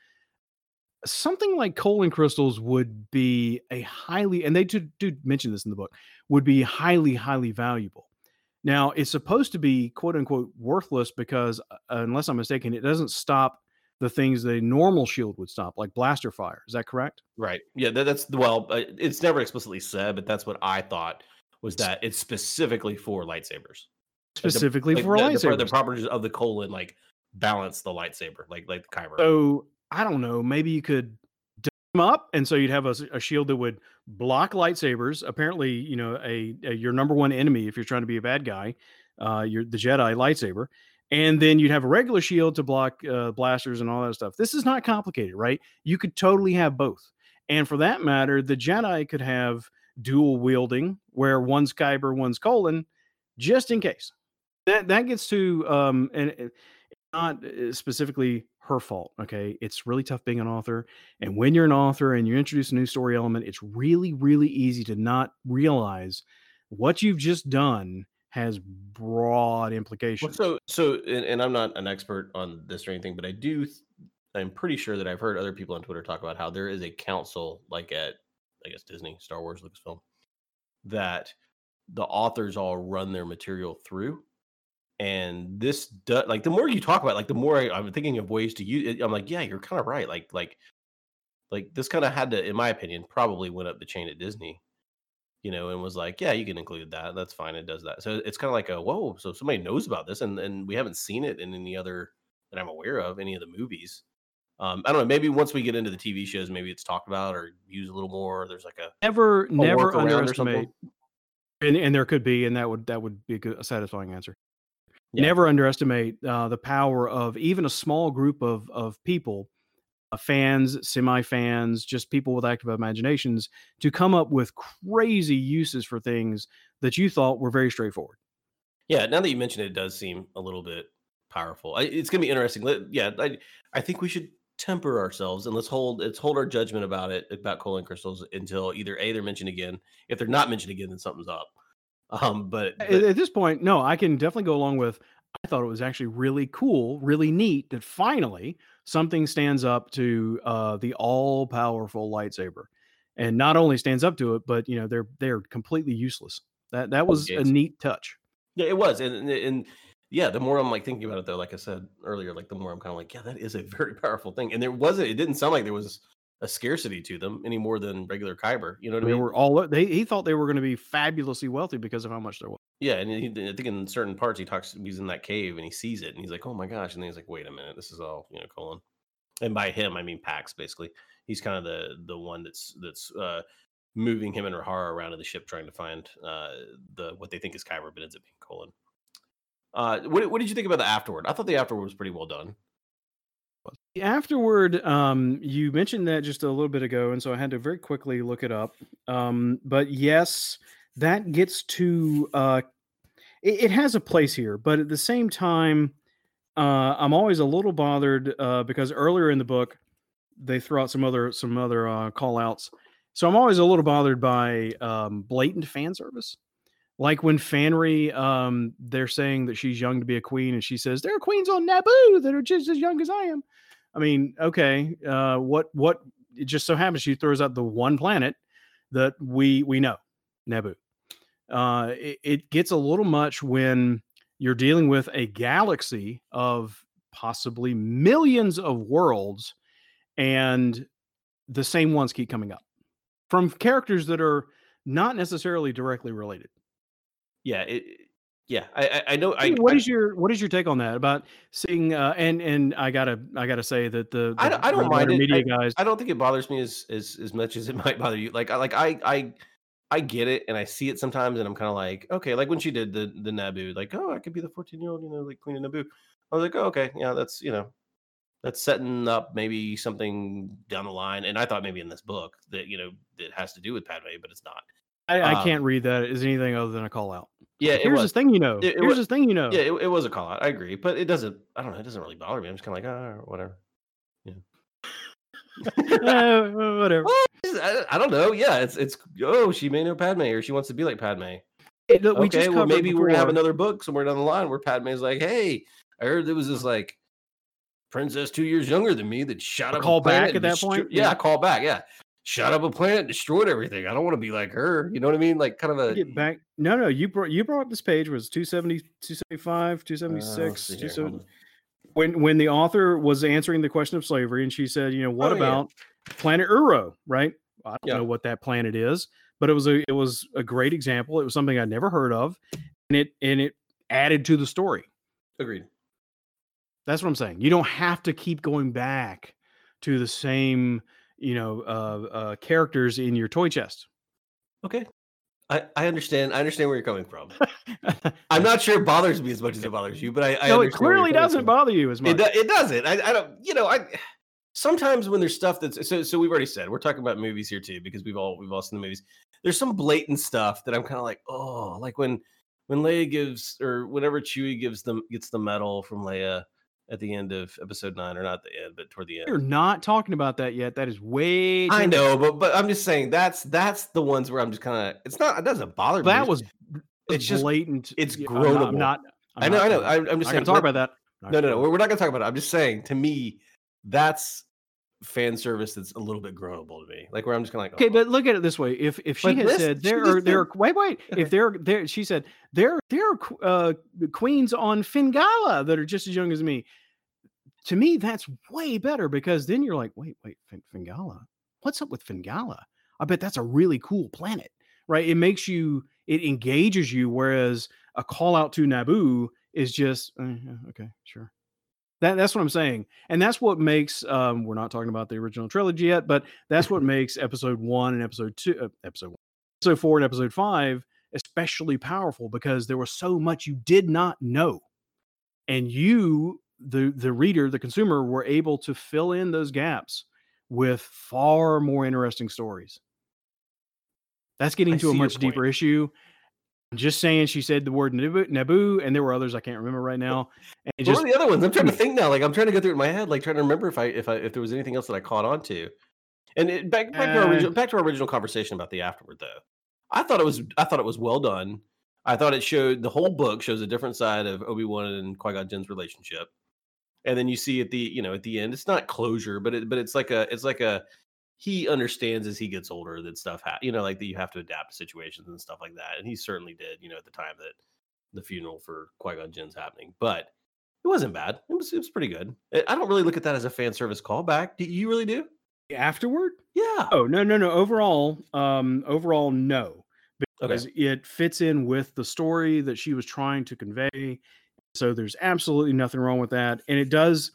something like kohlen crystals would be a highly and they do, do mention this in the book would be highly highly valuable now, it's supposed to be quote unquote worthless because, uh, unless I'm mistaken, it doesn't stop the things the normal shield would stop, like blaster fire. Is that correct? Right. Yeah, that, that's well, uh, it's never explicitly said, but that's what I thought was that it's specifically for lightsabers. Specifically like the, for like lightsabers. The, the, properties of the kohlen like balance the lightsaber, like like the kyber. So I don't know. Maybe you could dim up, and so you'd have a, a, shield that would block lightsabers. Apparently, you know, a, a, your number one enemy if you're trying to be a bad guy, uh, you're the Jedi lightsaber, and then you'd have a regular shield to block uh, blasters and all that stuff. This is not complicated, right? You could totally have both, and for that matter, the Jedi could have dual wielding, where one's kyber, one's kohlen, just in case. That that gets to um, and not uh, specifically her fault. Okay. It's really tough being an author. And when you're an author and you introduce a new story element, it's really, really easy to not realize what you've just done has broad implications. Well, so, so, and, and, I'm not an expert on this or anything, but I do, I'm pretty sure that I've heard other people on Twitter talk about how there is a council, like at, I guess, Disney, Star Wars, Lucasfilm, that the authors all run their material through and this does like the more you talk about it, like the more I, am thinking of ways to use it i'm like yeah you're kind of right like like like this kind of had to in my opinion probably went up the chain at disney you know and was like yeah you can include that that's fine it does that so it's kind of like a whoa so somebody knows about this and and we haven't seen it in any other that i'm aware of any of the movies um, I don't know. Maybe once we get into the TV shows, maybe it's talked about or used a little more. There's like a never, a never underestimate, and, and there could be, and that would that would be a, good, a satisfying answer Yeah. Never underestimate uh, the power of even a small group of of people, uh, fans, semi fans, just people with active imaginations, to come up with crazy uses for things that you thought were very straightforward. Yeah, now that you mention it, it does seem a little bit powerful. I, it's gonna be interesting. Yeah, I, I think we should temper ourselves and let's hold let's hold our judgment about it about kohlen crystals until either a they're mentioned again. If they're not mentioned again, then something's up. Um, but, At, but at this point, no, I can definitely go along with. I thought it was actually really cool, really neat that finally something stands up to uh, the all powerful lightsaber, and not only stands up to it, but you know they're they're completely useless. That that was a neat touch. yeah, it was, and, and and yeah, the more I'm like thinking about it, though, like I said earlier, like the more I'm kind of like, yeah, that is a [LAUGHS] very powerful thing. And there wasn't, it didn't sound like there was a scarcity to them any more than regular Kyber. You know what I mean? They were all they he thought they were going to be fabulously wealthy because of how much there was. Yeah, and he, I think in certain parts he talks, he's in that cave and he sees it, and he's like, "Oh my gosh!" And then he's like, "Wait a minute, this is all you know, kohlen." And by him, I mean Pax. Basically, he's kind of the the one that's that's uh, moving him and Rahara around in the ship, trying to find uh, the what they think is Kyber, but ends up being kohlen. Uh, what what did you think about the afterward? I thought the afterward was pretty well done. Afterward, um, you mentioned that just a little bit ago, and so I had to very quickly look it up. Um, but yes, that gets to uh, it, it has a place here, but at the same time, uh, I'm always a little bothered uh, because earlier in the book they throw out some other some other uh, call outs. So I'm always a little bothered by um, blatant fan service. Like when Fanry, um, they're saying that she's young to be a queen, and she says there are queens on Naboo that are just as young as I am. I mean, okay, uh, what what? It just so happens she throws out the one planet that we we know, Naboo. Uh, it, it gets a little much when you're dealing with a galaxy of possibly millions of worlds, and the same ones keep coming up from characters that are not necessarily directly related. Yeah, it, yeah, I I, I know. I, what I, is your what is your take on that about seeing uh, and and I gotta I gotta say that the, I don't- I don't mind it. media guys I don't think it bothers me as as as much as it [LAUGHS] might bother you. Like I like I I I get it and I see it sometimes and I'm kind of like, okay, like when she did the the Naboo, like, oh, I could be the 14 year old, you know, like Queen of Naboo. I was like, oh, okay, yeah, that's you know, that's setting up maybe something down the line. And I thought maybe in this book that you know it has to do with Padme, but it's not. I, I um, can't read that as anything other than a call out. Yeah, it Here's this thing you know. it Here's was- this thing you know. Yeah, it, it was a call out. I agree, but it doesn't. I don't know. It doesn't really bother me. I'm just kind of like, ah, whatever. [LAUGHS] Eh, [LAUGHS] whatever. I, I don't know. Yeah, it's it's oh, she may know Padme or she wants to be like Padme. Look, we okay, just well maybe we're gonna have another book somewhere down the line where Padme's like, hey, I heard there was this like princess two years younger than me that shot A up call back at that point? Yeah, Yeah. call back. Yeah, shot up a plant, destroyed everything. I don't want to be like her. You know what I mean? Like kind of a get back. No, no, you brought you brought up this page was 270, 275, Uh, 276, let's see here, 270 when when the author was answering the question of slavery and she said, you know, what Oh, yeah. about planet Uro, right? I don't Yeah. know what that planet is, but it was a it was a great example. It was something I'd never heard of, and it and it added to the story. Agreed. That's what I'm saying. You don't have to keep going back to the same, you know, uh, uh, characters in your toy chest. Okay. I, I understand. I understand where you're coming from. [LAUGHS] I'm not sure it bothers me as much as it bothers you, but I, I no, it clearly doesn't from. bother you as much. It, do- it doesn't. I, I don't. You know, I sometimes when there's stuff that's so. So we've already said we're talking about movies here too because we've all we've all seen the movies. There's some blatant stuff that I'm kind of like, oh, like when when Leia gives or whenever Chewie gives them gets the medal from Leia at the end of episode nine, or not the end, but toward the end. You're not talking about that yet. That is way. I know, but but I'm just saying that's that's the ones where I'm just kind of. It's not. It doesn't bother me. That was. it's just- blatant. it's Yeah, I'm not-. I'm know. I know. I'm I, I'm just not saying. talk about that. No, no, no. We're we're not going to talk about it. I'm just saying. To me, that's fan service that's a little bit groanable to me. Like where I'm just kind of like, Okay, oh, but look at it this way: if if she But had listen, said there are there are wait wait Okay. [LAUGHS] if there there she said there there are uh, queens on Fingala that are just as young as me. To me, that's way better because then you're like, wait wait Fingala, what's up with Fingala? I bet that's a really cool planet, right? It makes you it engages you, whereas a call out to Naboo is just "Uh, okay, sure. That, that's what I'm saying, and that's what makes. Um, we're not talking about the original trilogy yet, but that's what [LAUGHS] makes episode one and episode two, uh, episode one, episode four and episode five especially powerful because there was so much you did not know. and you the the reader the consumer were able to fill in those gaps with far more interesting stories that's getting I to a much deeper issue I'm just saying she said the word Naboo, Naboo, and there were others I can't remember right now. And it What just were the other ones? I'm trying to think now. Like I'm trying to go through it in my head, like trying to remember if I if I if there was anything else that I caught on to. And it, back back to our Uh, original back to our original conversation about the afterward though. I thought it was I thought it was well done. I thought it showed the whole book shows a different side of Obi Wan and Qui Gon Jinn's relationship. And then you see at the you know at the end, it's not closure, but it but it's like a it's like a he understands as he gets older that stuff ha- you know like that you have to adapt to situations and stuff like that. And he certainly did, you know, at the time that the funeral for Qui Gon Jinn's happening. But it wasn't bad. It was it was pretty good. I don't really look at that as a fan service callback. Do you really do? afterward. Yeah. Oh no no no! Overall, um, overall no, Okay. because it fits in with the story that she was trying to convey. So there's absolutely nothing wrong with that, and it does.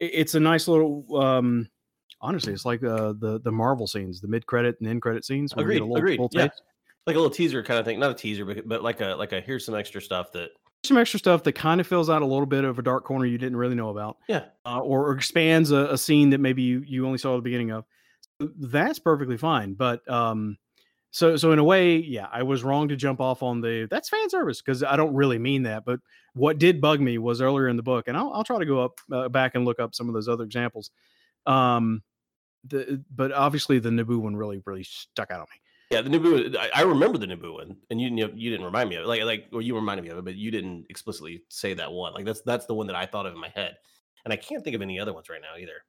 It's a nice little. Um, honestly, it's like uh, the the Marvel scenes, the mid credit and end credit scenes. Agreed. a little, Agreed. little Yeah. Like a little teaser kind of thing. Not a teaser, but but like a like a here's some extra stuff that Some extra stuff that kind of fills out a little bit of a dark corner you didn't really know about. yeah. uh, or, or expands a, a scene that maybe you, you only saw at the beginning of. That's perfectly fine. But um, so so in a way, yeah, I was wrong to jump off on the that's fan service because I don't really mean that. But what did bug me was earlier in the book, and I'll, I'll try to go up uh, back and look up some of those other examples. Um, the but obviously the Naboo one really really stuck out on me. Yeah, the Naboo. I, I remember the Naboo one, and you, you you didn't remind me of it. Like like or you reminded me of it, but you didn't explicitly say that one. Like that's that's the one that I thought of in my head, and I can't think of any other ones right now either.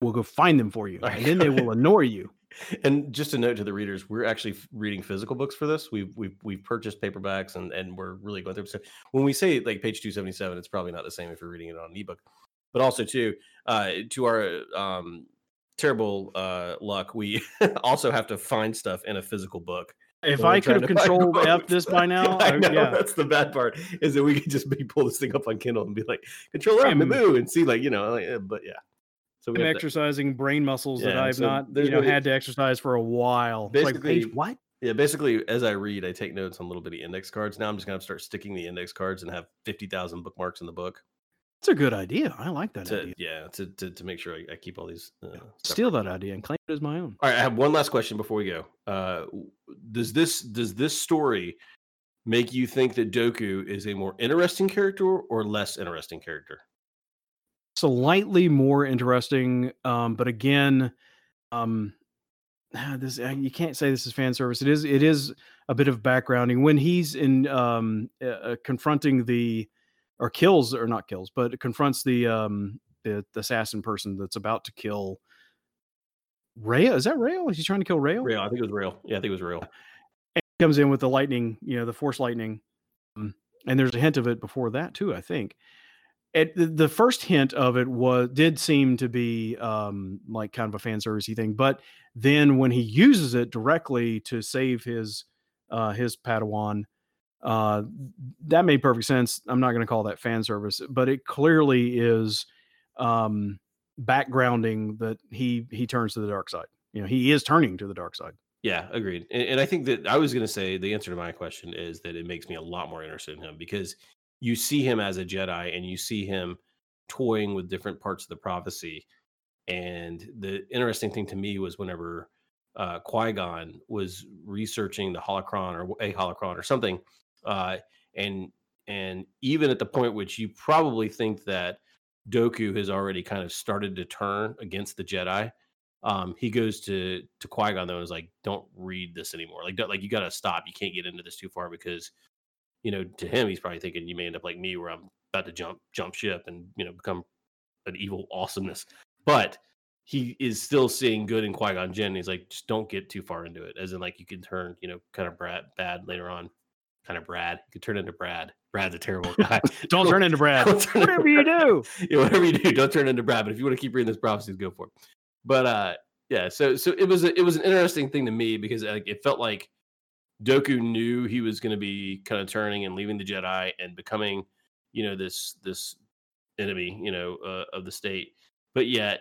We'll go find them for you, and then they will annoy you. [LAUGHS] And just a note to the readers, we're actually reading physical books for this. We've we've we've purchased paperbacks, and and we're really going through. So when we say like page two seventy seven, it's probably not the same if you're reading it on an ebook. But also too, uh, to our um, terrible uh, luck, we [LAUGHS] also have to find stuff in a physical book. If I could have controlled [LAUGHS] F this by now, [LAUGHS] I I- know yeah. that's the bad part is that we could just be pull this thing up on Kindle and be like Control F, I'm- Naboo, and see like you know, like, uh, but yeah. So I'm have to- exercising brain muscles that I've so not, you know, really- had to exercise for a while. It's like Basically- what? Yeah, basically, as I read, I take notes on little bitty index cards. Now I'm just gonna start sticking the index cards and have fifty thousand bookmarks in the book. It's a good idea. I like that To, idea. yeah, to, to to make sure I, I keep all these. Uh, stuff. Steal that idea and claim it as my own. All right, I have one last question before we go. Uh, does this does this story make you think that Dooku is a more interesting character or less interesting character? Slightly more interesting, um, but again, um, this uh, you can't say this is fan service. It is. It is a bit of backgrounding when he's in um, uh, uh, confronting the or kills or not kills, but confronts the um, the, the assassin person that's about to kill. Rael is that Rael? Is he trying to kill Rael? Rael, I think it was Rael. Yeah, I think it was Rael. And comes in with the lightning, you know, the force lightning. Um, and there's a hint of it before that too, I think. It, the, the first hint of it was did seem to be um, like kind of a fan servicey thing, but then when he uses it directly to save his uh, his Padawan, uh, that made perfect sense. I'm not going to call that fan service, but it clearly is um, backgrounding that he he turns to the dark side. You know, he is turning to the dark side. Yeah, agreed. And, and I think that I was going to say the answer to my question is that it makes me a lot more interested in him because you see him as a Jedi and you see him toying with different parts of the prophecy. And the interesting thing to me was whenever uh, Qui Gon was researching the holocron or a holocron or something, uh, and and even at the point which you probably think that Dooku has already kind of started to turn against the Jedi, um, he goes to to Qui Gon though and is like, "Don't read this anymore. Like, like you got to stop. You can't get into this too far because, you know, to him, he's probably thinking you may end up like me, where I'm about to jump jump ship and you know become an evil awesomeness. But he is still seeing good in Qui Gon Jinn. He's like, just don't get too far into it, as in like you can turn, you know, kind of bad later on, kind of Brad. You could turn into Brad. Brad's a terrible guy. [LAUGHS] Don't turn into Brad. Don't turn into Whatever you do. [LAUGHS] yeah, whatever you do, don't turn into Brad. But if you want to keep reading this prophecies, go for it. But uh, yeah, so so it was a, it was an interesting thing to me because like it felt like Dooku knew he was going to be kind of turning and leaving the Jedi and becoming, you know, this this enemy, you know, uh, of the state. But yet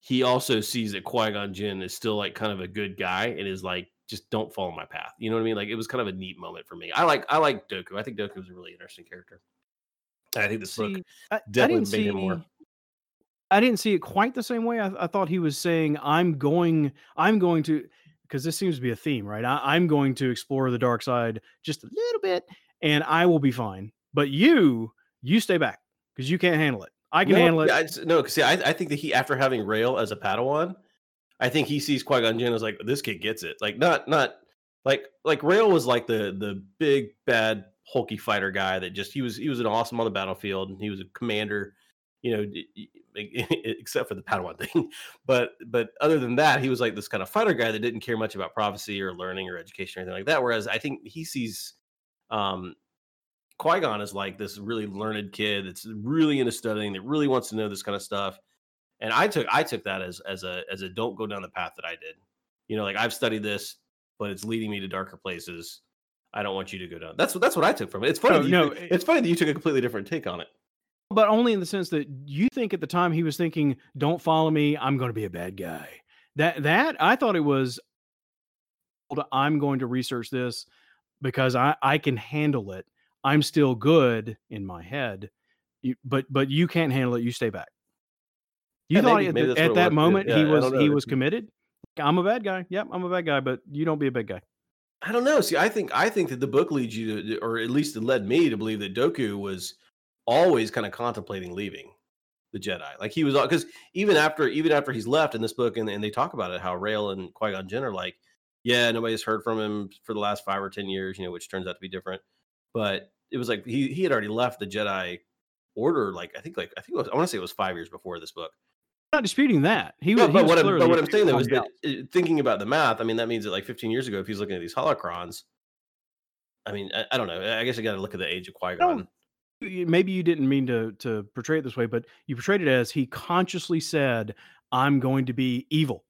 he also sees that Qui Gon Jinn is still like kind of a good guy and is like, just don't follow my path. You know what I mean? Like it was kind of a neat moment for me. I like I like Dooku. I think Dooku was a really interesting character. I think this book See, I, I definitely didn't made see. him more. I didn't see it quite the same way. I, I thought he was saying, "I'm going, I'm going to," because this seems to be a theme, right? I, I'm going to explore the dark side just a little bit, and I will be fine. But you, you stay back because you can't handle it. I can no, handle it. I no, 'cause see, I, I think that he after having Rael as a Padawan, I think he sees Qui Gon Jinn as like this kid gets it. Like not not like like Rael was like the the big bad hulky fighter guy that just he was he was an awesome on the battlefield and he was a commander, you know, [LAUGHS] except for the Padawan thing. [LAUGHS] But but other than that, he was like this kind of fighter guy that didn't care much about prophecy or learning or education or anything like that. Whereas I think he sees um Qui Gon is like this really learned kid that's really into studying, that really wants to know this kind of stuff. And I took I took that as as a as a don't go down the path that I did. You know, like I've studied this, but it's leading me to darker places. I don't want you to go down. That's what that's what I took from it. It's funny. Oh, that you- no, it's funny that you took a completely different take on it. but only in the sense that you think at the time he was thinking, "Don't follow me. I'm going to be a bad guy." That that I thought it was. I'm going to research this because I I can handle it. I'm still good in my head, you, but but you can't handle it. You stay back. You Yeah, thought maybe- at, maybe at that moment Yeah, he was he was committed. I'm a bad guy. Yep, I'm a bad guy, but you don't be a bad guy. I don't know. See, I think I think that the book leads you to, or at least it led me to believe that Dooku was always kind of contemplating leaving the Jedi. Like he was, because even after even after he's left in this book, and, and they talk about it, how Rael and Qui Gon Jinn are like, yeah, nobody's heard from him for the last five or ten years, you know, which turns out to be different. But it was like he he had already left the Jedi Order. Like I think, like I think it was, I want to say it was five years before this book. Not disputing that. He No, was. he but was what I'm, but what I'm saying though is that uh, thinking about the math, I mean, that means that like 15 years ago, if he's looking at these holocrons, I mean, I, I don't know. I guess I got to look at the age of Qui Gon. maybe you didn't mean to to portray it this way, but you portrayed it as he consciously said, "I'm going to be evil,"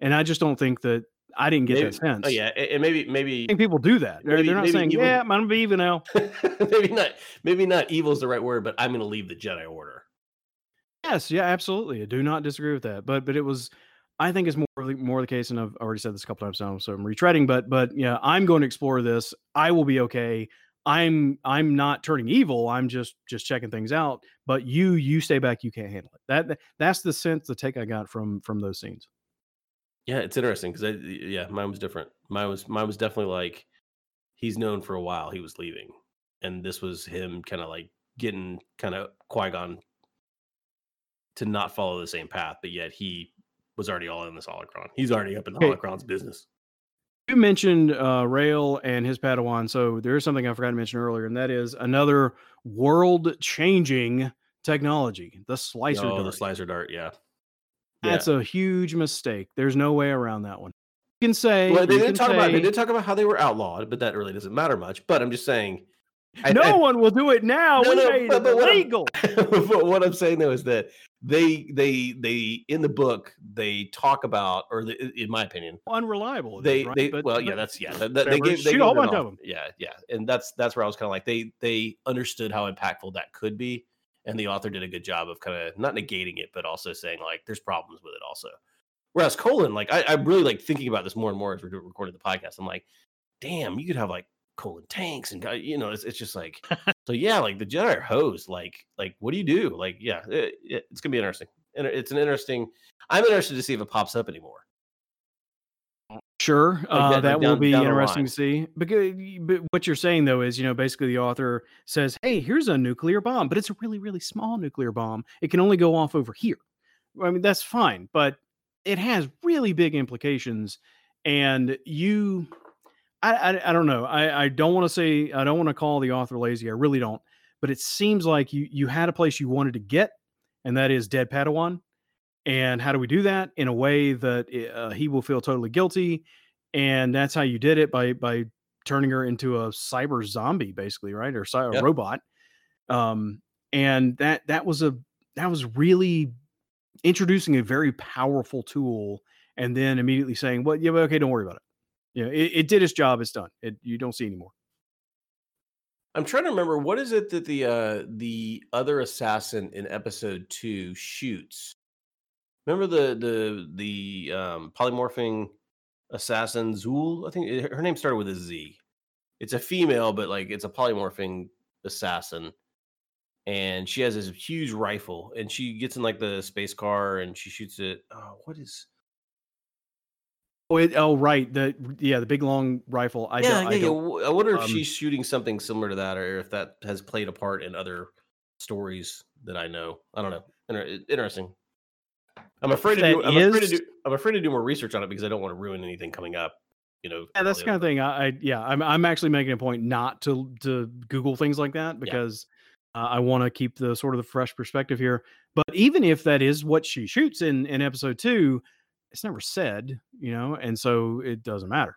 and I just don't think that I didn't get Maybe- that sense. Oh yeah, and maybe I maybe think people do that. They're, Maybe- they're not saying, evil- "Yeah, I'm gonna be evil now." [LAUGHS] maybe not maybe not evil is the right word, but I'm going to leave the Jedi Order. Yes, yeah, absolutely. I do not disagree with that. But but it was, I think, it's more more the case, and I've already said this a couple times now, so I'm retreading. But but yeah, I'm going to explore this. I will be okay. I'm I'm not turning evil. I'm just just checking things out. But you you stay back. You can't handle it. That that- that's the sense, the take I got from from those scenes. Yeah, it's interesting because yeah, mine was different. Mine was mine was definitely like he's known for a while he was leaving, and this was him kind of like getting kind of Qui Gon to not follow the same path, but yet he was already all in this holocron. He's already up in the Okay. holocron's business. You mentioned uh, Rael and his Padawan, so there is something I forgot to mention earlier, and that is another world-changing technology, the slicer oh, dart. the slicer dart, yeah. That's a huge mistake. There's no way around that one. You can say Well, they did can talk about they say, did talk about how they were outlawed, but that really doesn't matter much. But I'm just saying, no I- one will do it now. No, we no, made but- it but what I'm- illegal. [LAUGHS] but what I'm saying though is that they they they in the book they talk about, or the, in my opinion, Unreliable. is, they right? they But- well yeah that's yeah that, they gave they shoot a whole bunch of off. 'em. yeah yeah and that's that's where I was kind of like they they understood how impactful that could be, and the author did a good job of kind of not negating it, but also saying like there's problems with it also. Whereas Kohlen, like I, I'm really like thinking about this more and more as we're recording the podcast. I'm like, damn, you could have like Kohlen tanks and guy- you know, it's, it's just like [LAUGHS] so yeah, like the Jedi are hosed. Like like what do you do? Like yeah, it, it- it's gonna be interesting. And it's an interesting. I'm interested to see if it pops up anymore. Sure, uh, that- that like will be interesting to see. Because but what you're saying though is, you know, basically the author says, "Hey, here's a nuclear bomb, but it's a really, really small nuclear bomb. It can only go off over here." I mean, that's fine, but it has really big implications, and you, I, I, I don't know. I, I don't want to say I don't want to call the author lazy. I really don't. But it seems like you you had a place you wanted to get, and that is dead Padawan. And how do we do that in a way that uh, he will feel totally guilty? And that's how you did it by by turning her into a cyber zombie, basically, right, or cy- a robot. Um, and that that was a that was really introducing a very powerful tool, and then immediately saying, "Well, yeah, okay, don't worry about it. Yeah, it, it did its job. It's done. It, you don't see anymore." I'm trying to remember what is it that the uh the other assassin in episode two shoots. Remember the the the um polymorphing assassin Zool? I think it- her name started with a Z. It's a female, but like it's a polymorphing assassin. and she has this huge rifle, and she gets in like the space car and she shoots it. Oh, what is? Oh, it, oh, right. The yeah, the big long rifle. I yeah, don't, yeah, I yeah. I wonder if um, she's shooting something similar to that, or if that has played a part in other stories that I know. I don't know. Inter- interesting. I'm afraid to do. I'm afraid to do. I'm afraid to do more research on it because I don't want to ruin anything coming up. You know. Yeah, that's the kind of thing. I, I yeah, I'm I'm actually making a point not to to Google things like that because uh, I want to keep the sort of the fresh perspective here. But even if that is what she shoots in in episode two, it's never said, you know, and so it doesn't matter.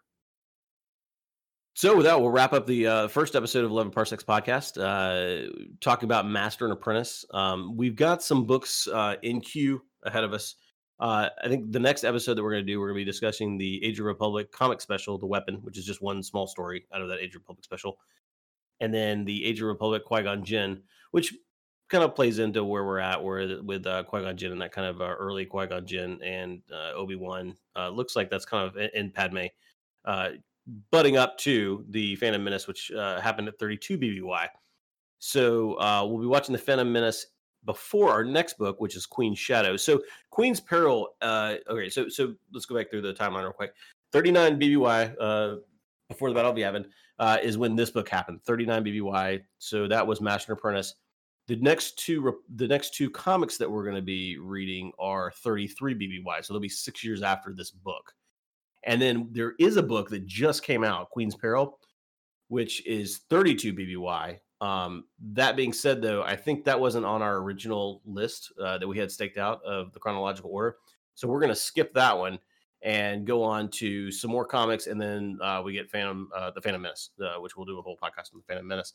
So with that, we'll wrap up the uh, first episode of Eleven Parsecs podcast, uh, talking about Master and Apprentice. Um, we've got some books uh, in queue ahead of us. Uh, I think the next episode that we're going to do, we're going to be discussing the Age of Republic comic special, The Weapon, which is just one small story out of that Age of Republic special, and then the Age of Republic Qui Gon Jinn, which kind of plays into where we're at, where with uh, Qui Gon Jinn and that kind of uh, early Qui Gon Jinn and uh, Obi Wan. Uh, looks like that's kind of in, Padme. Uh, butting up to the Phantom Menace, which uh, happened at 32 BBY. So uh, we'll be watching the Phantom Menace before our next book, which is Queen's Shadow. So Queen's Peril. Uh, okay, so so let's go back through the timeline real quick. 39 BBY uh, before the Battle of Yavin uh, is when this book happened. 39 BBY. So that was Master Apprentice. The next two the next two comics that we're going to be reading are 33 BBY. So they'll be six years after this book. And then there is a book that just came out, Queen's Peril, which is 32 BBY. Um, that being said, though, I think that wasn't on our original list uh, that we had staked out of the chronological order. So we're going to skip that one and go on to some more comics, and then uh, we get Phantom, uh, the Phantom Menace, uh, which we'll do a whole podcast on the Phantom Menace.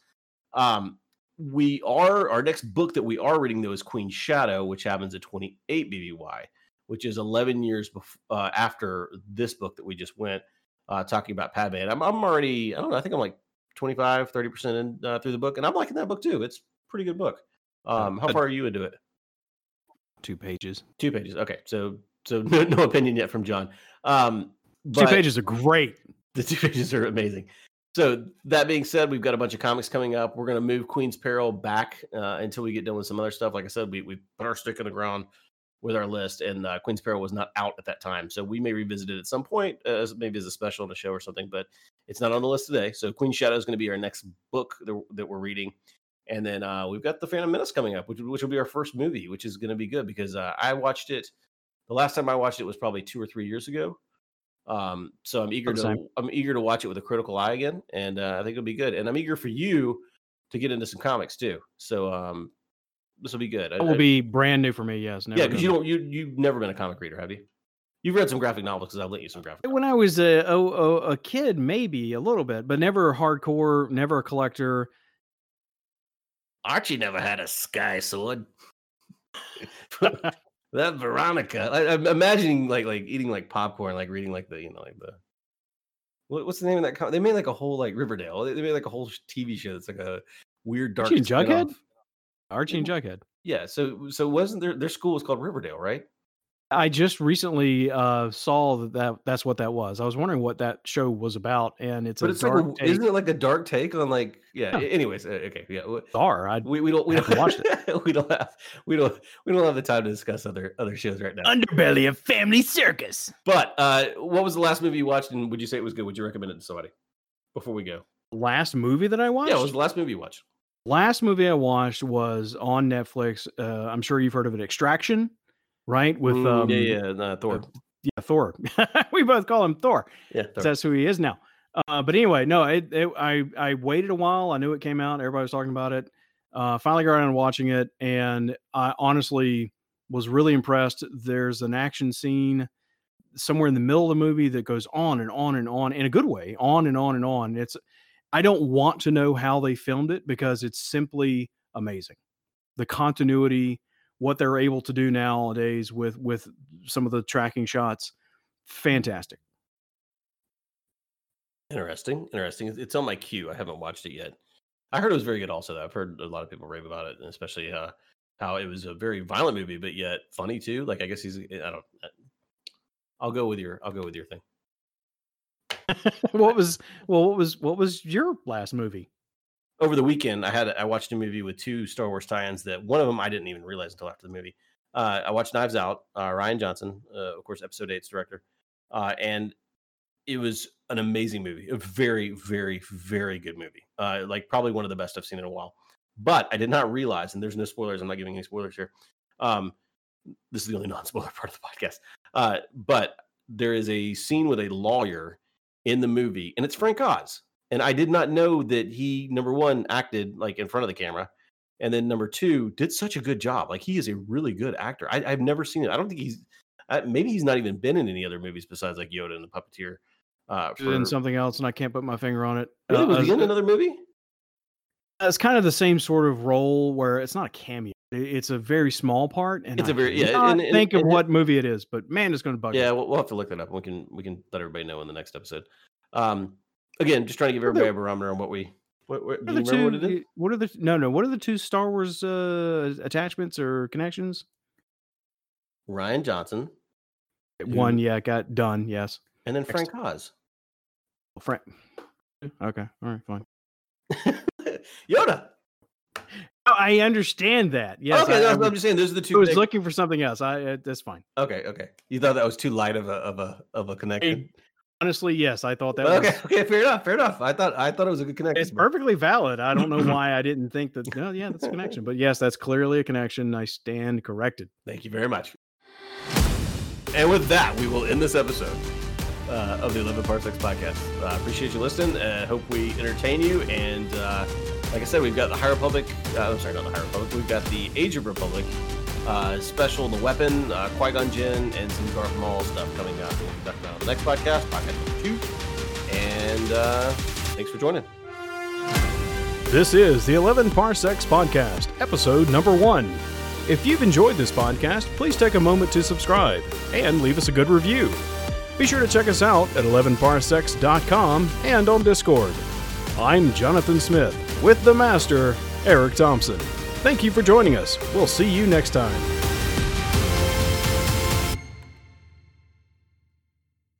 Um, we are our next book that we are reading though is Queen Shadow, which happens at 28 BBY which is 11 years bef- uh, after this book that we just went uh, talking about Padme. And I'm, I'm already, I don't know, I think I'm like 25, 30% in, uh, through the book. And I'm liking that book too. It's a pretty good book. Um, how Uh, far are you into it? Two pages. Two pages. Okay. So, so [LAUGHS] no, no opinion yet from Jon. Um, Two pages are great. the two [LAUGHS] pages are amazing. So that being said, we've got a bunch of comics coming up. We're going to move Queen's Peril back uh, until we get done with some other stuff. Like I said, we, we put our stick in the ground with our list, and uh, Queen's Peril was not out at that time. So we may revisit it at some point, uh, maybe as a special on a show or something, but it's not on the list today. So Queen Shadow is going to be our next book that, that we're reading. And then uh, we've got The Phantom Menace coming up, which, which will be our first movie, which is going to be good because uh, I watched it. The last time I watched it was probably two or three years ago. Um, so I'm eager to. I'm eager to watch it with a critical eye again, and uh, I think it'll be good. And I'm eager for you to get into some comics too. So um, this will be good. It will I- be brand new for me. Yes. never yeah, because you don't you you've never been a comic reader, have you? You've read some graphic novels because I've lent you some graphic. When I was a, a a a kid, maybe a little bit, but never hardcore, never a collector. Archie never had a sky sword. [LAUGHS] [LAUGHS] that Veronica, I, I'm imagining like like eating like popcorn, like reading like the you know like the what, what's the name of that? Com- they made like a whole like Riverdale. They, they made like a whole TV show that's like a weird dark. Archie and Jughead? Archie and mm-hmm. Jughead. Yeah, so so wasn't their their school was called Riverdale, right? I just recently uh, saw that, that that's what that was. I was wondering what that show was about, and it's But a it's like dark a, isn't it like a dark take on like yeah? Yeah. Anyways, uh, okay, yeah. I We, we don't we don't haven't [LAUGHS] watched we don't have we don't we don't have the time to discuss other other shows right now. underbelly of family circus. But uh, what was the last movie you watched, and would you say it was good? Would you recommend it to somebody before we go? Last movie that I watched. Yeah, what was the last movie you watched? Last movie I watched was on Netflix. Uh, I'm sure you've heard of it, Extraction, right? With Mm, um, yeah, yeah, uh, Thor. yeah, Thor. [LAUGHS] we both call him Thor. Yeah, Thor. That's who he is now. Uh, but anyway, no, it, it, I I waited a while. I knew it came out. Everybody was talking about it. Uh, finally got around to watching it, and I honestly was really impressed. There's an action scene somewhere in the middle of the movie that goes on and on and on in a good way, on and on and on. It's I don't want to know how they filmed it because it's simply amazing. The continuity, what they're able to do nowadays with with some of the tracking shots, fantastic. Interesting, interesting. It's- on my queue. I haven't watched it yet. I heard it was very good. Also, though. I've heard a lot of people rave about it, and especially uh, how it was a very violent movie, but yet funny too. Like I guess he's. I don't. uh, I'll go with your. I'll go with your thing. [LAUGHS] what was well what was what was your last movie over the weekend, I had I watched a movie with two Star Wars tie-ins. That one of them I didn't even realize until after the movie. Uh, I watched Knives Out. Uh, Rian Johnson, uh, of course, Episode Eight's director, uh, and it was an amazing movie. A very, very, very good movie. Uh, like probably one of the best I've seen in a while. But I did not realize, and there's no spoilers. I'm not giving any spoilers here. Um, this is the only [LAUGHS] non-spoiler part of the podcast. Uh, but there is a scene with a lawyer in the movie, and it's Frank Oz. And I did not know that he number one acted like in front of the camera, and then number two did such a good job. Like he is a really good actor. I, have never seen it. I don't think he's uh, maybe he's not even been in any other movies besides like Yoda and the Puppeteer. Uh, for, in something else, and I can't put my finger on it. Really, was uh, he in another movie? It's kind of the same sort of role where it's not a cameo. It's a very small part, and it's I a very yeah. And, and, think and, of what movie it is, but man, it's going to bug. Yeah, we'll, we'll, have to look that up. We can we can let everybody know in the next episode. Um, again, just trying to give everybody a barometer on what we. What, what, do you two, what it is? What are the no no? What are the two Star Wars uh, attachments or connections? Rian Johnson. One, yeah, got done. Yes, and then Frank Oz. Frank. Okay, all right, fine. [LAUGHS] Yoda. Oh, I understand that. Yes. Okay, I, I, am just saying those are the two. I was things. looking for something else. I uh, that's fine. Okay, okay. You thought that was too light of a of a of a connection. Honestly, yes, I thought that. Okay, was, [LAUGHS] okay, fair enough, fair enough. I thought I thought it was a good connection. It's perfectly valid. I don't know [LAUGHS] why I didn't think that. No, yeah, that's a connection. But yes, that's clearly a connection. I stand corrected. Thank you very much. And with that, we will end this episode uh, of the 11 Parsecs podcast. Uh, appreciate you listening. Uh, hope we entertain you. And uh, like I said, we've got the High Republic. Uh, I'm sorry, not the High Republic. We've got the Age of Republic uh, special, the weapon, uh, Qui Gon Jinn, and some Darth Maul stuff coming up. We'll be talking about on the next podcast, podcast number two. And uh, thanks for joining. This is the 11 Parsecs podcast, episode number one. If you've enjoyed this podcast, please take a moment to subscribe and leave us a good review. Be sure to check us out at 11parsecs.com and on Discord. I'm Jonathan Smith with the Master, Eric Thompson. Thank you for joining us. We'll see you next time.